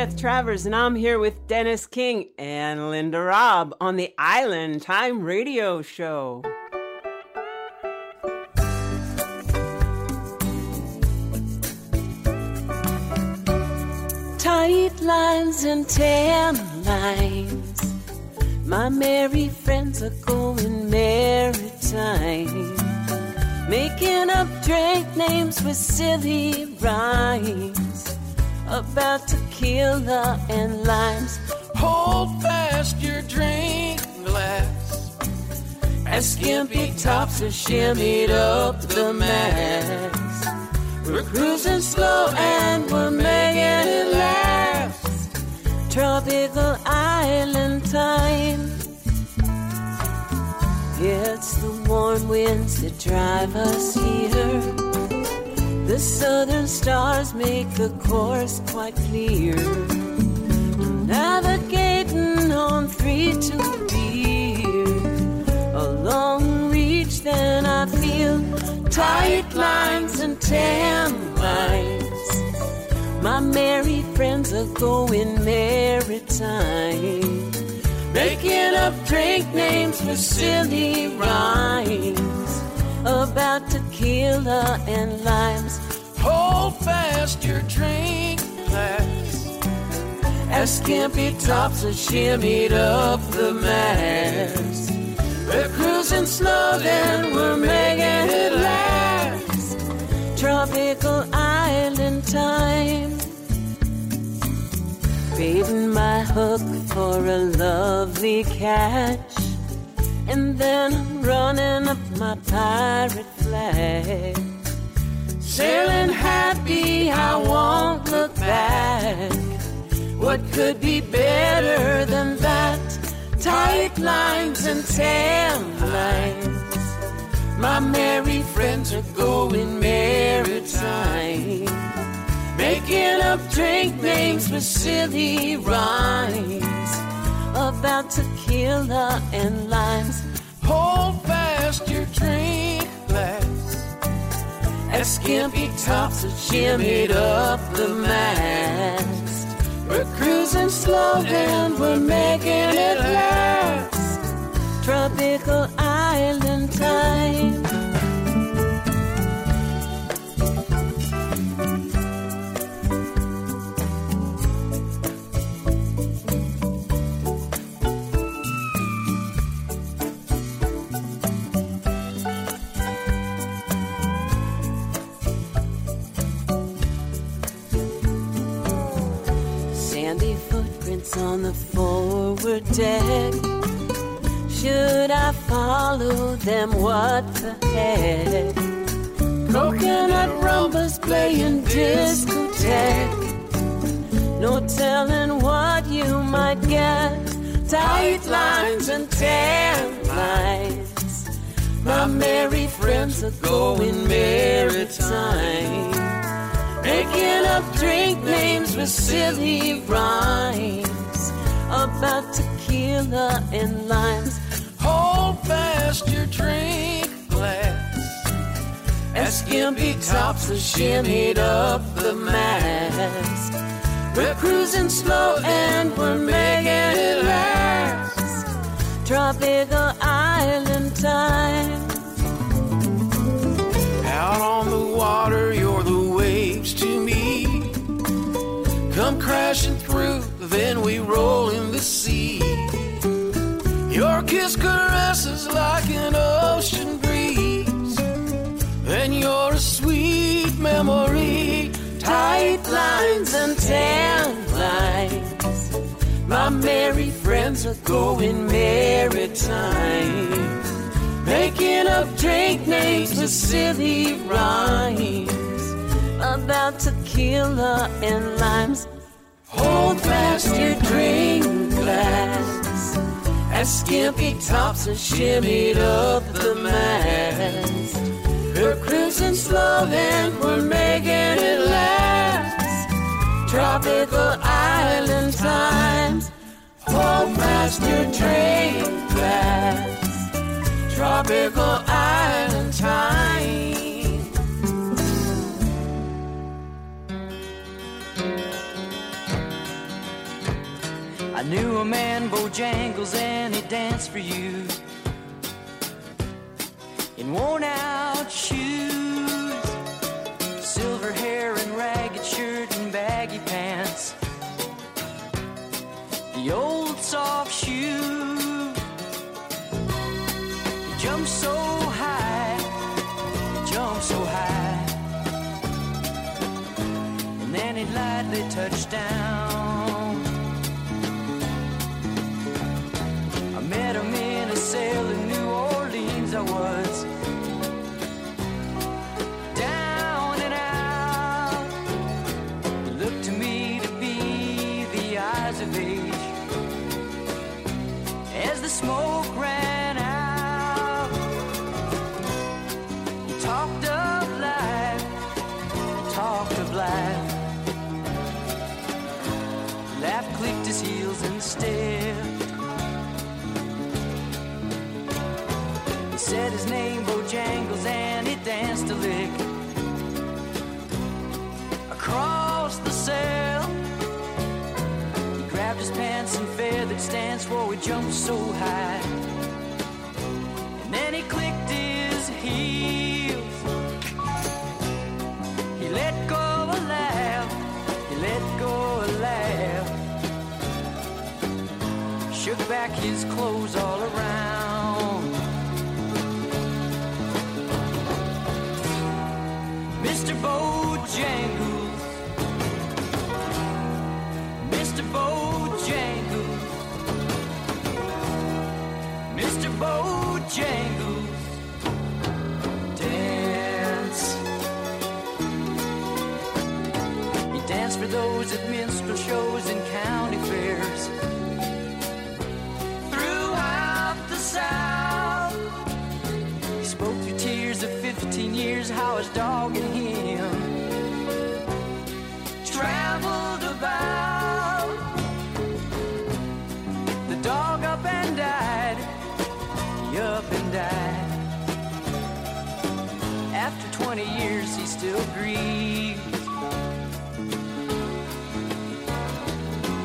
Beth Travers, and I'm here with Dennis King and Linda Robb on the Island Time Radio Show. Tight lines and tan lines. My merry friends are going maritime. Making up drink names with silly rhymes. About to tequila and limes. Hold fast your drink glass. As skimpy tops are shimmied up the mast. We're cruising slow and we're making it last. Tropical island time. It's the warm winds that drive us here. The southern stars make the course quite clear. Navigating on three to beer. A long reach, then I feel tight lines and tan lines. My merry friends are going maritime. Making up drink names with silly rhymes about tequila and limes. Hold fast your drink glass. As skimpy tops are shimmied up the mast. We're cruising slow, then we're making it last. Tropical island time. Baiting my hook for a lovely catch. And then I'm running up my pirate flag. Sailing happy, I won't look back. What could be better than that? Tight lines and tan lines. My merry friends are going maritime. Making up drink names with silly rhymes about tequila and limes. Hold fast your drink glass. As skimpy tops are shimmied up the mast. We're cruising slow and we're making it last. Tropical island time. Footprints on the forward deck. Should I follow them? What the heck? Coconut rumbas playing discotheque. No telling what you might get. Tight lines and tan lines. My merry friends are going maritime. Making up drink names with silly rhymes about tequila and limes. Hold fast your drink glass. As skimpy tops are shimmied up the mast. We're cruising slow and we're making it last. Tropical island time. Out on the water, you're the waves to me. Come crashing through, then we roll in the sea. Your kiss caresses like an ocean breeze, and you're a sweet memory. Tight lines and tan lines. My merry friends are going maritime. Making up drink names with silly rhymes about tequila and limes. Hold fast your drink glass as skimpy tops are shimmied up the mast. We're cruising slow and we're making it last. Tropical island times. Hold fast your drink glass. Tropical island time. I knew a man, Bojangles, and he danced for you in worn out shoes, silver hair and ragged shirt and baggy pants, the old soft shoe. He jumped so high, he jumped so high, and then he lightly touched down. He said his name Bojangles and he danced a lick across the cell. He grabbed his pants and feathered stance, whoa, he jumped so high. And then he clicked Shook back his clothes all around. Mr. Bojangles, Mr. Bojangles, Mr. Bojangles, dance. He danced for those at minstrel shows and years how his dog and him traveled about. The dog up and died, up and died. After 20 years, he still grieves.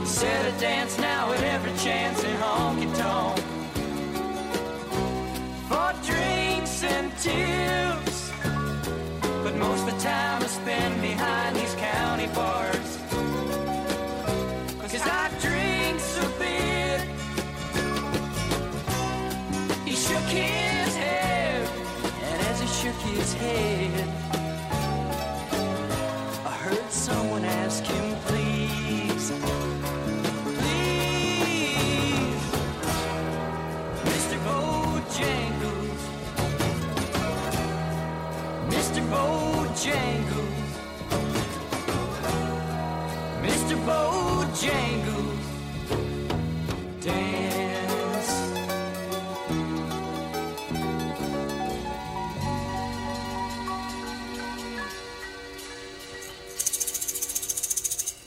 Said a dance now at every chance in honky tonk for drinks and tips. Most of the time I spend behind these county bars.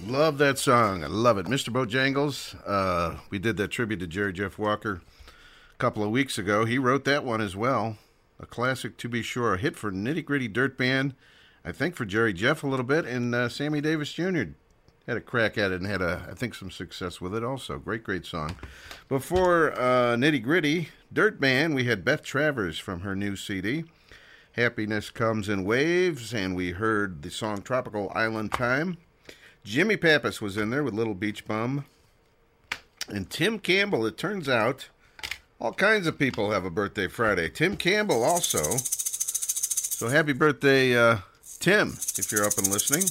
Love that song. I love it. Mr. Bojangles. Uh, we did that tribute to Jerry Jeff Walker a couple of weeks ago. He wrote that one as well. A classic, to be sure. A hit for Nitty Gritty Dirt Band. I think for Jerry Jeff a little bit. And uh, Sammy Davis Jr. had a crack at it and had, a, I think, some success with it also. Great, great song. Before uh, Nitty Gritty Dirt Band, we had Beth Travers from her new CD. Happiness Comes in Waves. And we heard the song Tropical Island Time. Jimmy Pappas was in there with Little Beach Bum. And Tim Campbell, it turns out, all kinds of people have a birthday Friday. Tim Campbell also. So happy birthday, uh, Tim, if you're up and listening.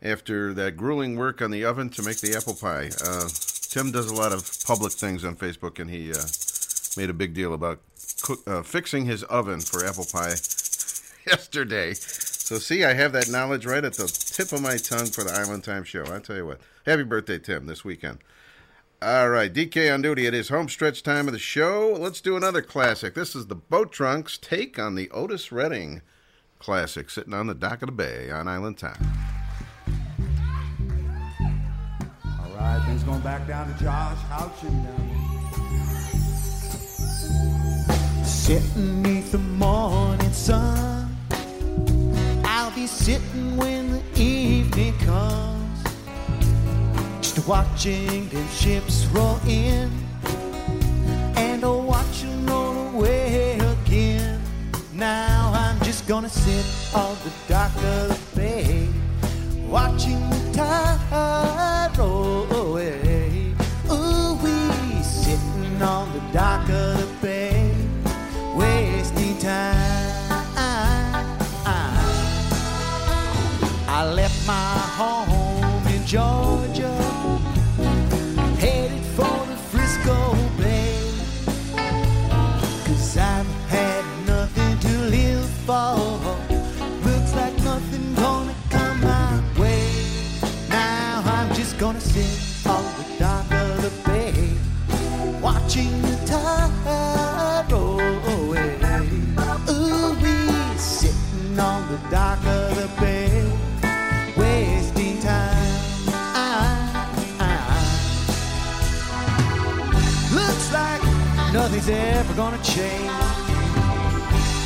After that grueling work on the oven to make the apple pie. Uh, Tim does a lot of public things on Facebook, and he uh, made a big deal about cook, uh, fixing his oven for apple pie yesterday. So see, I have that knowledge right at the tip of my tongue for the Island Time Show. I tell you what. Happy birthday, Tim, this weekend. All right, DK on duty. It is home stretch time of the show. Let's do another classic. This is the Boat Drunks take on the Otis Redding classic, sitting on the dock of the bay on Island Time. All right, things going back down to Josh Houchin now. Sitting neath the morning sun, be sitting when the evening comes, just watching them ships roll in and a watching roll away again. Now I'm just gonna sit on the dock of the bay, watching the tide roll away. Ooh, we sitting on the dock of the home in Georgia, headed for the Frisco Bay. Cause I've had nothing to live for. Looks like nothing gonna come my way. Now I'm just gonna sit on the dock of the bay, watching the tide roll away. Ooh, we sitting on the dock nothing's ever gonna change.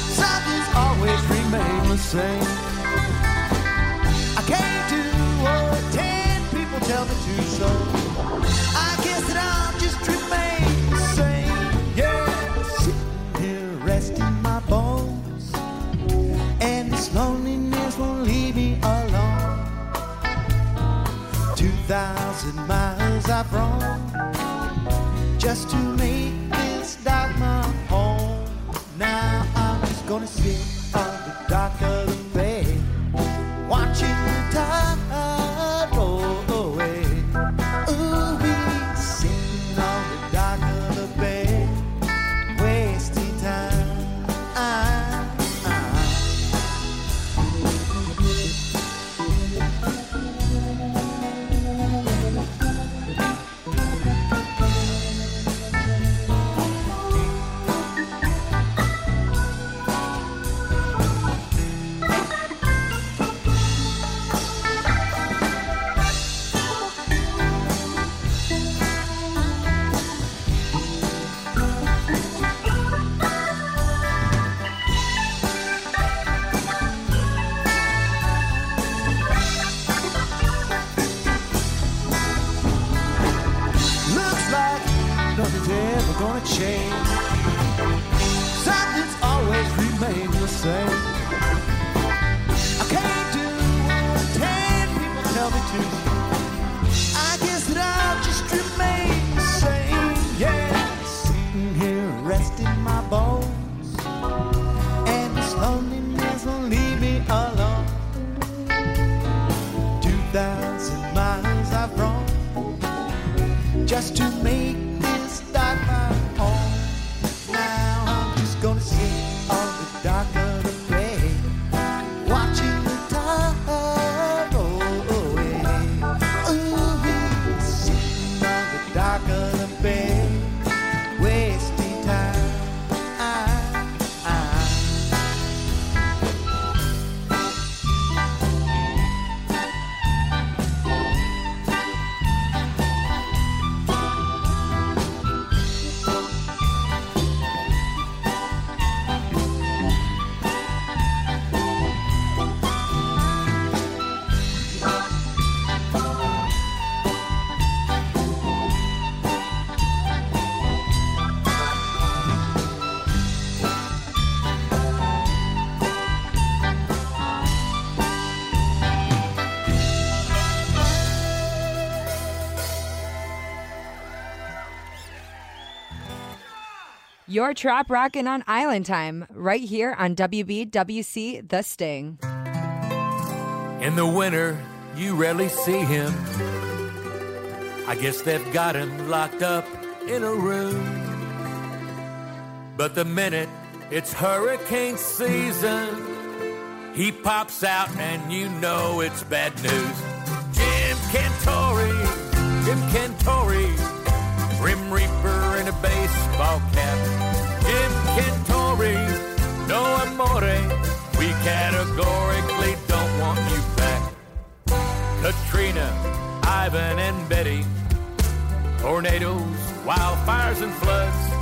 Something's always remained the same. I can't do to ten people tell me to, so I guess that I'll just remain the same. Yeah, sitting here resting my bones, and this loneliness won't leave me alone. Two thousand miles I've roamed just to gonna sit on the dock of the Your trop rockin' on Island Time, right here on WBWC The Sting. In the winter, you rarely see him. I guess they've got him locked up in a room. But the minute it's hurricane season, he pops out and you know it's bad news. Jim Cantore, Jim Cantore, Grim Reaper in a baseball cap. Jim no amore, we categorically don't want you back. Katrina, Ivan and Betty, tornadoes, wildfires and floods.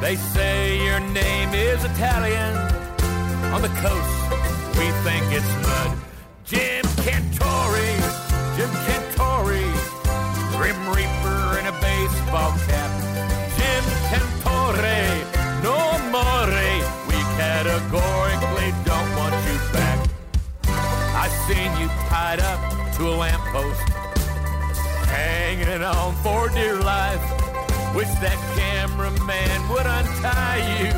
They say your name is Italian. On the coast, we think it's mud. Jim Cantore, Jim Cantore, Grim Reaper in a baseball cap. Jim Cantore, seen you tied up to a lamppost, hanging on for dear life. Wish that cameraman would untie you.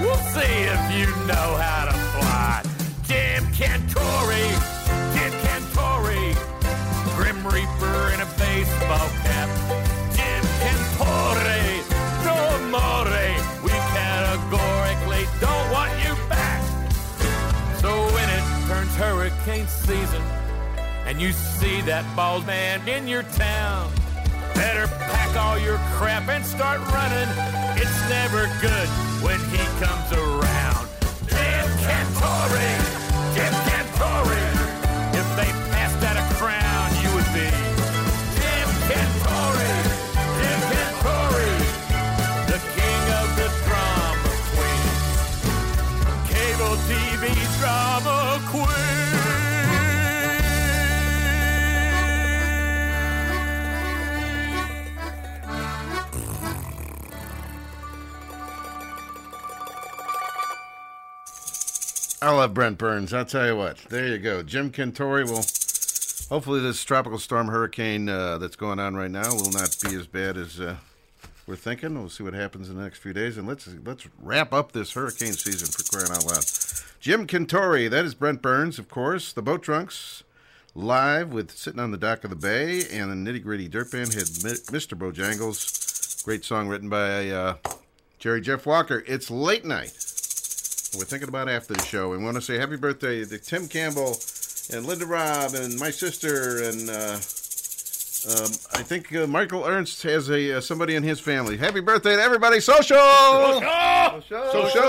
We'll see if you know how to fly. Jim Cantore, Jim Cantore, Grim Reaper in a baseball cap. You back. So when it turns hurricane season and you see that bald man in your town, better pack all your crap and start running. It's never good when he comes around. Jim Cantore, I love Brent Burns. I'll tell you what. There you go. Jim Cantore will. Hopefully, this tropical storm hurricane uh, that's going on right now will not be as bad as uh, we're thinking. We'll see what happens in the next few days, and let's let's wrap up this hurricane season for crying out loud. Jim Cantore, that is Brent Burns, of course. The Boat Drunks, live with sitting on the dock of the bay, and the Nitty Gritty Dirt Band had Mr. Bojangles, great song written by uh, Jerry Jeff Walker. It's late night. We're thinking about after the show. We want to say happy birthday to Tim Campbell and Linda Robb and my sister and uh, um, I think uh, Michael Ernst has a uh, somebody in his family. Happy birthday to everybody! Social, Social! social.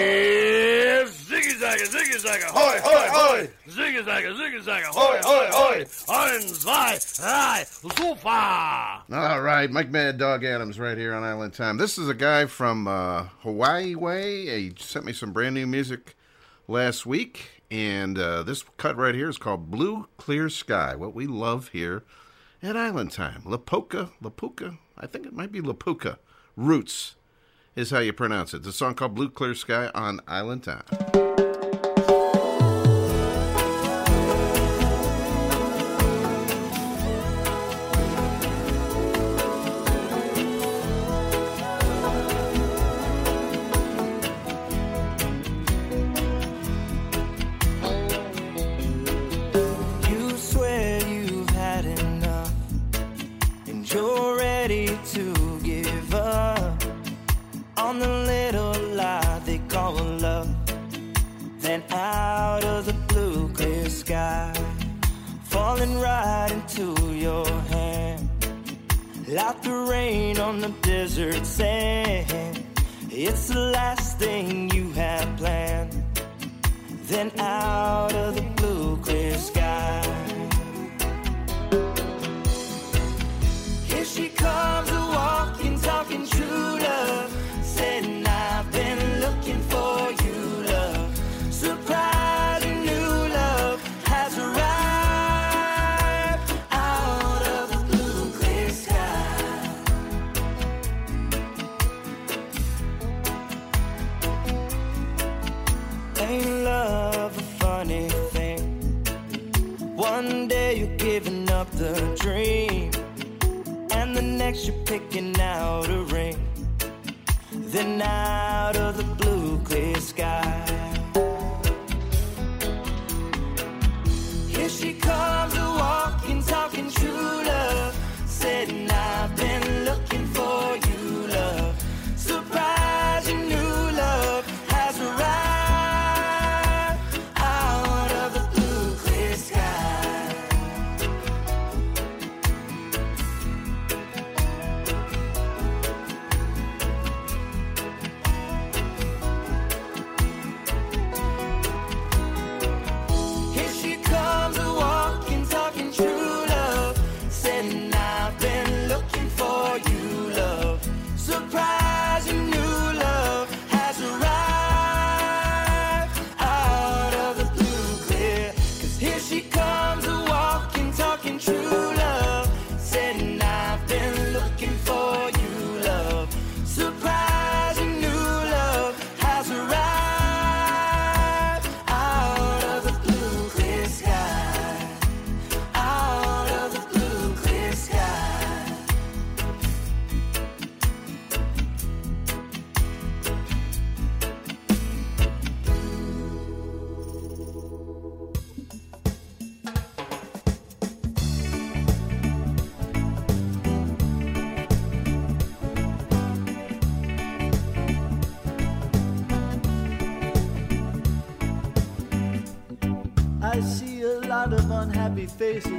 Yes, ziggy zagga, ziggy zagga, Hoy, hoy, hoy. Ziggy zagga, ziggy zagga, hoy, hoy, hoy. Zwei, drei, super. All right, Mike Mad Dog Adams right here on Island Time. This is a guy from uh, Hawaii Way. He sent me some brand new music last week, and uh, this cut right here is called Blue Clear Sky. What we love here at Island Time. Lapoka, Lapuka, I think it might be Lapuka. Roots is how you pronounce it. A song called Blue Clear Sky on Island Time. Falling right into your hand, like the rain on the desert sand. It's the last thing you had planned. Then out of the blue clear sky. The dream, and the next you're picking out a ring. Then out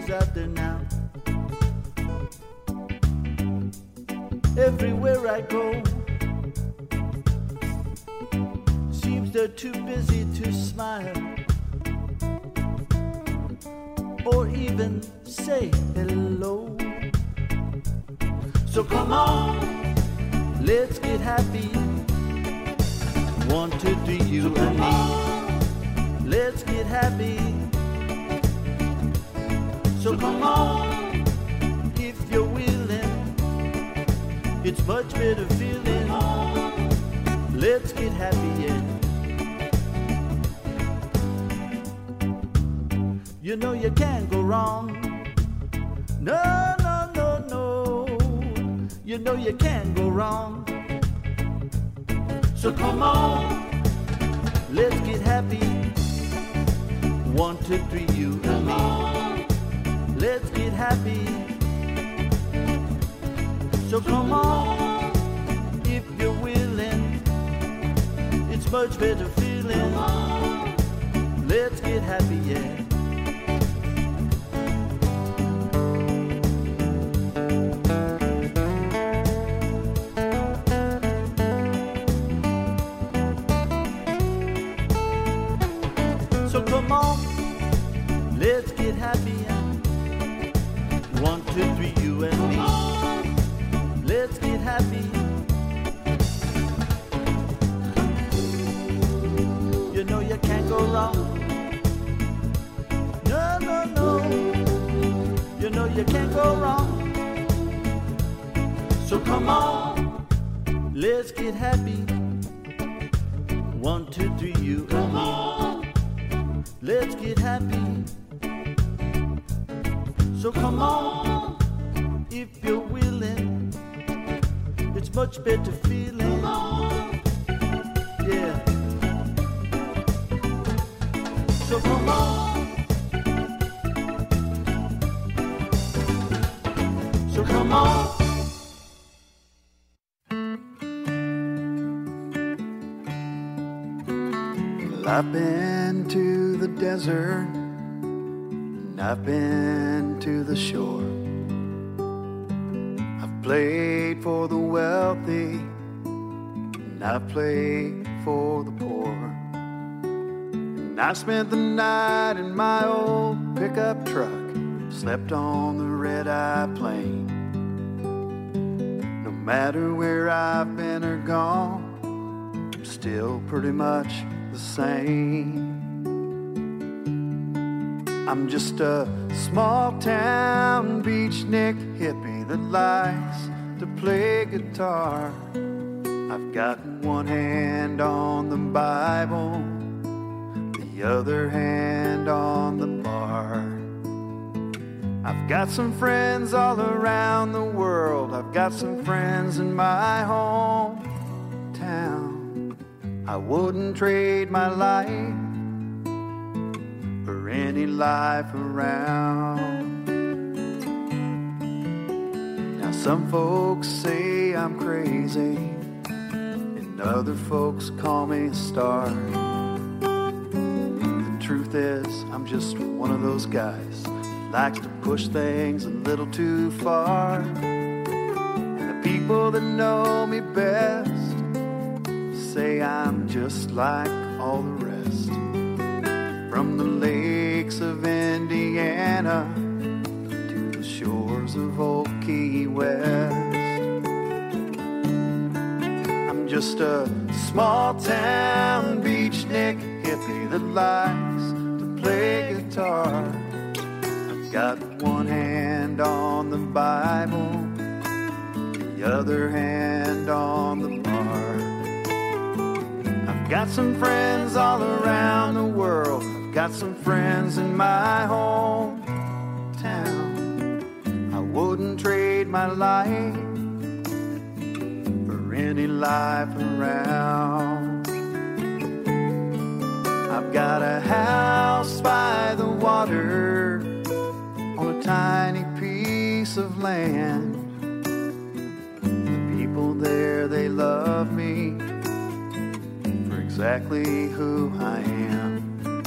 faces out there I spent the night in my old pickup truck, slept on the red eye plane. No matter where I've been or gone, I'm still pretty much the same. I'm just a small town beachnik hippie that likes to play guitar. I've got one hand on the Bible, the other hand on the bar. I've got some friends all around the world. I've got some friends in my hometown. I wouldn't trade my life for any life around. Now, some folks say I'm crazy, and other folks call me a star. The truth is, I'm just one of those guys that likes to push things a little too far. And the people that know me best say I'm just like all the rest. From the lakes of Indiana to the shores of old Key West. I'm just a small town beachnik hippie that likes play guitar. I've got one hand on the Bible, the other hand on the bar. I've got some friends all around the world. I've got some friends in my hometown. I wouldn't trade my life for any life around. I've got a house by the water on a tiny piece of land. The people there, they love me for exactly who I am.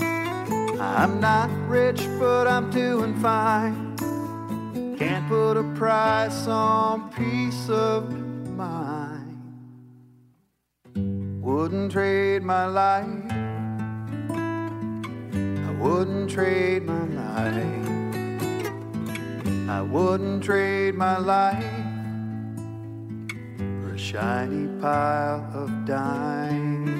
I'm not rich, but I'm doing fine. Can't put a price on peace of mind. Wouldn't trade my life. I wouldn't trade my life. I wouldn't trade my life for a shiny pile of dimes.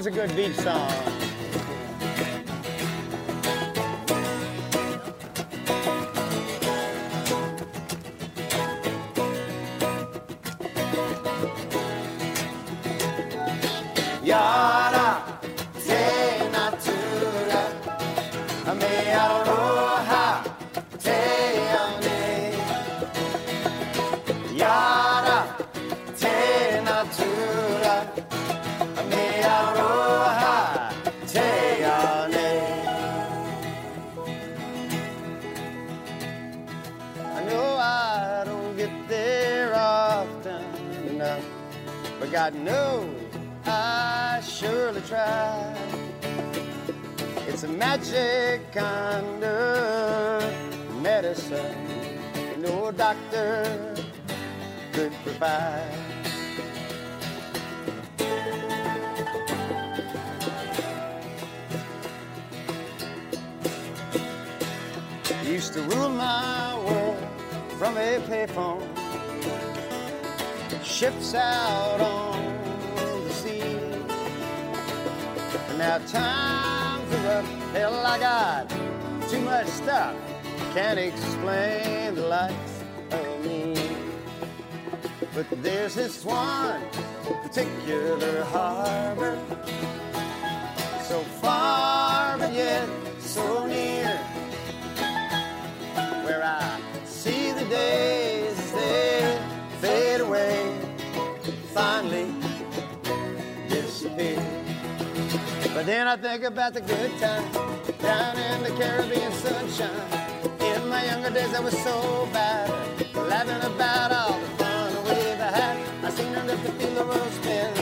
Always a good beach song. God I surely try. It's a magic kind of medicine no doctor could provide. Used to rule my world from a payphone. Ships out on now times are rough. Hell, I got too much stuff. Can't explain the likes of me. But there's this one particular harbor. So far, but yet so near. Where I see the days they fade away. Finally disappear. But then I think about the good times down in the Caribbean sunshine. In my younger days, I was so bad, laughing about all the fun we've had. I seen them lift the feel the world spin,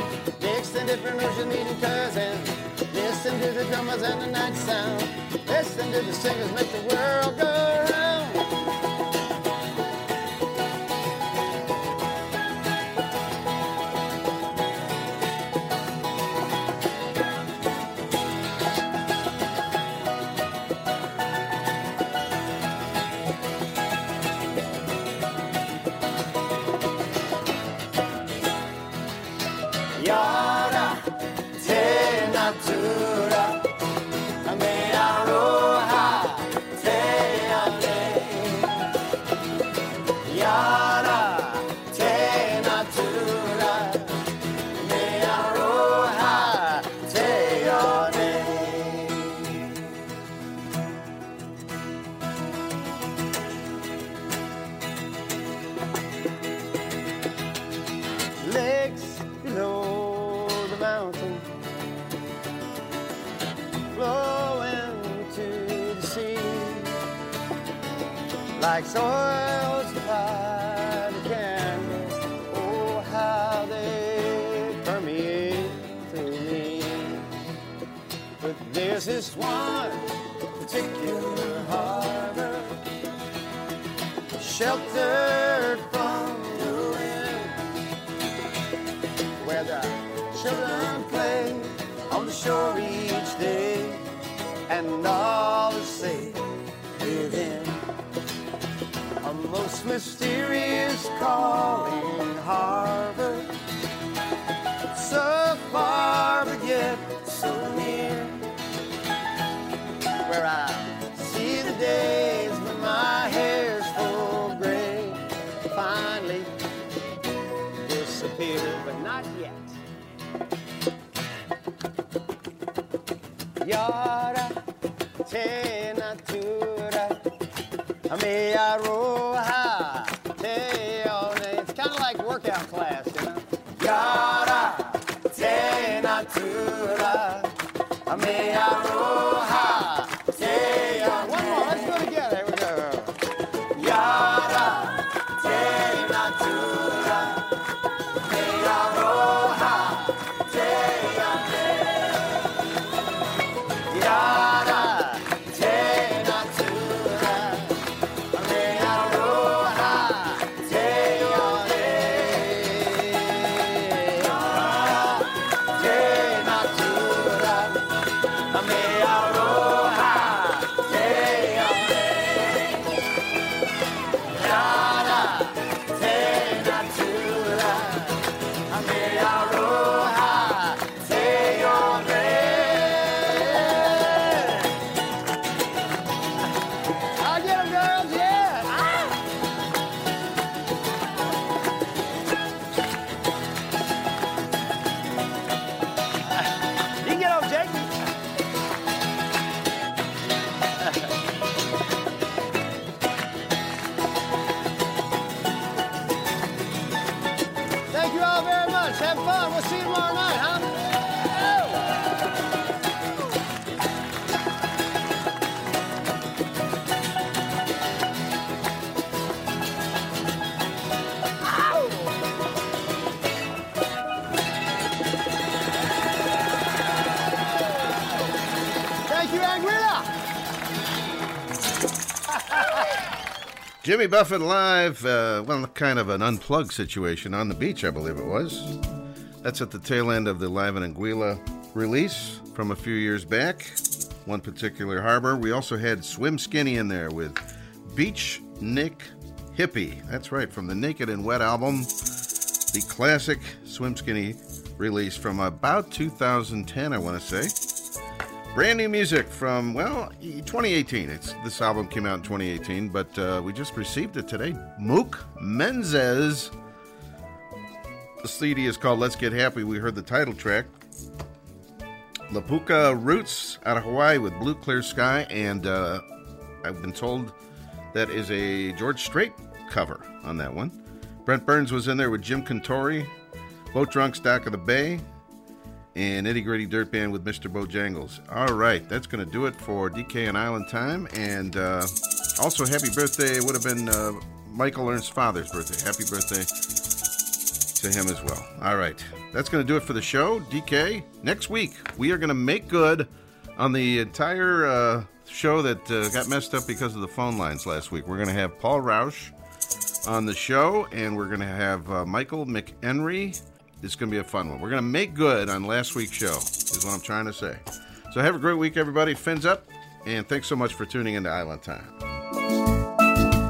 mixed in different oceans, meeting cousins. Listen to the drummers and the night sound. Listen to the singers make the world go round. Sheltered from the wind. Where the children play on the shore each day, and all is safe within. A most mysterious calling harbor. So far, but yet so near, where I see the days not yet. Yara te natura, me Jimmy Buffett live, uh, well, kind of an unplugged situation on the beach, I believe it was. That's at the tail end of the Live in Anguilla release from a few years back. One particular harbor. We also had Swim Skinny in there with Beach Nick Hippie. That's right, from the Naked and Wet album, the classic Swim Skinny release from about 2010, I want to say. Brand new music from, well, 2018. It's This album came out in 2018, but uh, we just received it today. Mook Menzes. The CD is called Let's Get Happy. We heard the title track. Lapuka Roots out of Hawaii with Blue Clear Sky, and uh, I've been told that is a George Strait cover on that one. Brent Burns was in there with Jim Cantore, Boat Drunks Dock of the Bay, and Nitty Gritty Dirt Band with Mr. Bojangles. All right, that's going to do it for DK and Island Time. And uh, also, happy birthday would have been uh, Michael Ernst's father's birthday. Happy birthday to him as well. All right, that's going to do it for the show. DK, next week we are going to make good on the entire uh, show that uh, got messed up because of the phone lines last week. We're going to have Paul Roush on the show, and we're going to have uh, Michael McHenry. It's going to be a fun one. We're going to make good on last week's show, is what I'm trying to say. So have a great week, everybody. Fins up, and thanks so much for tuning into Island Time.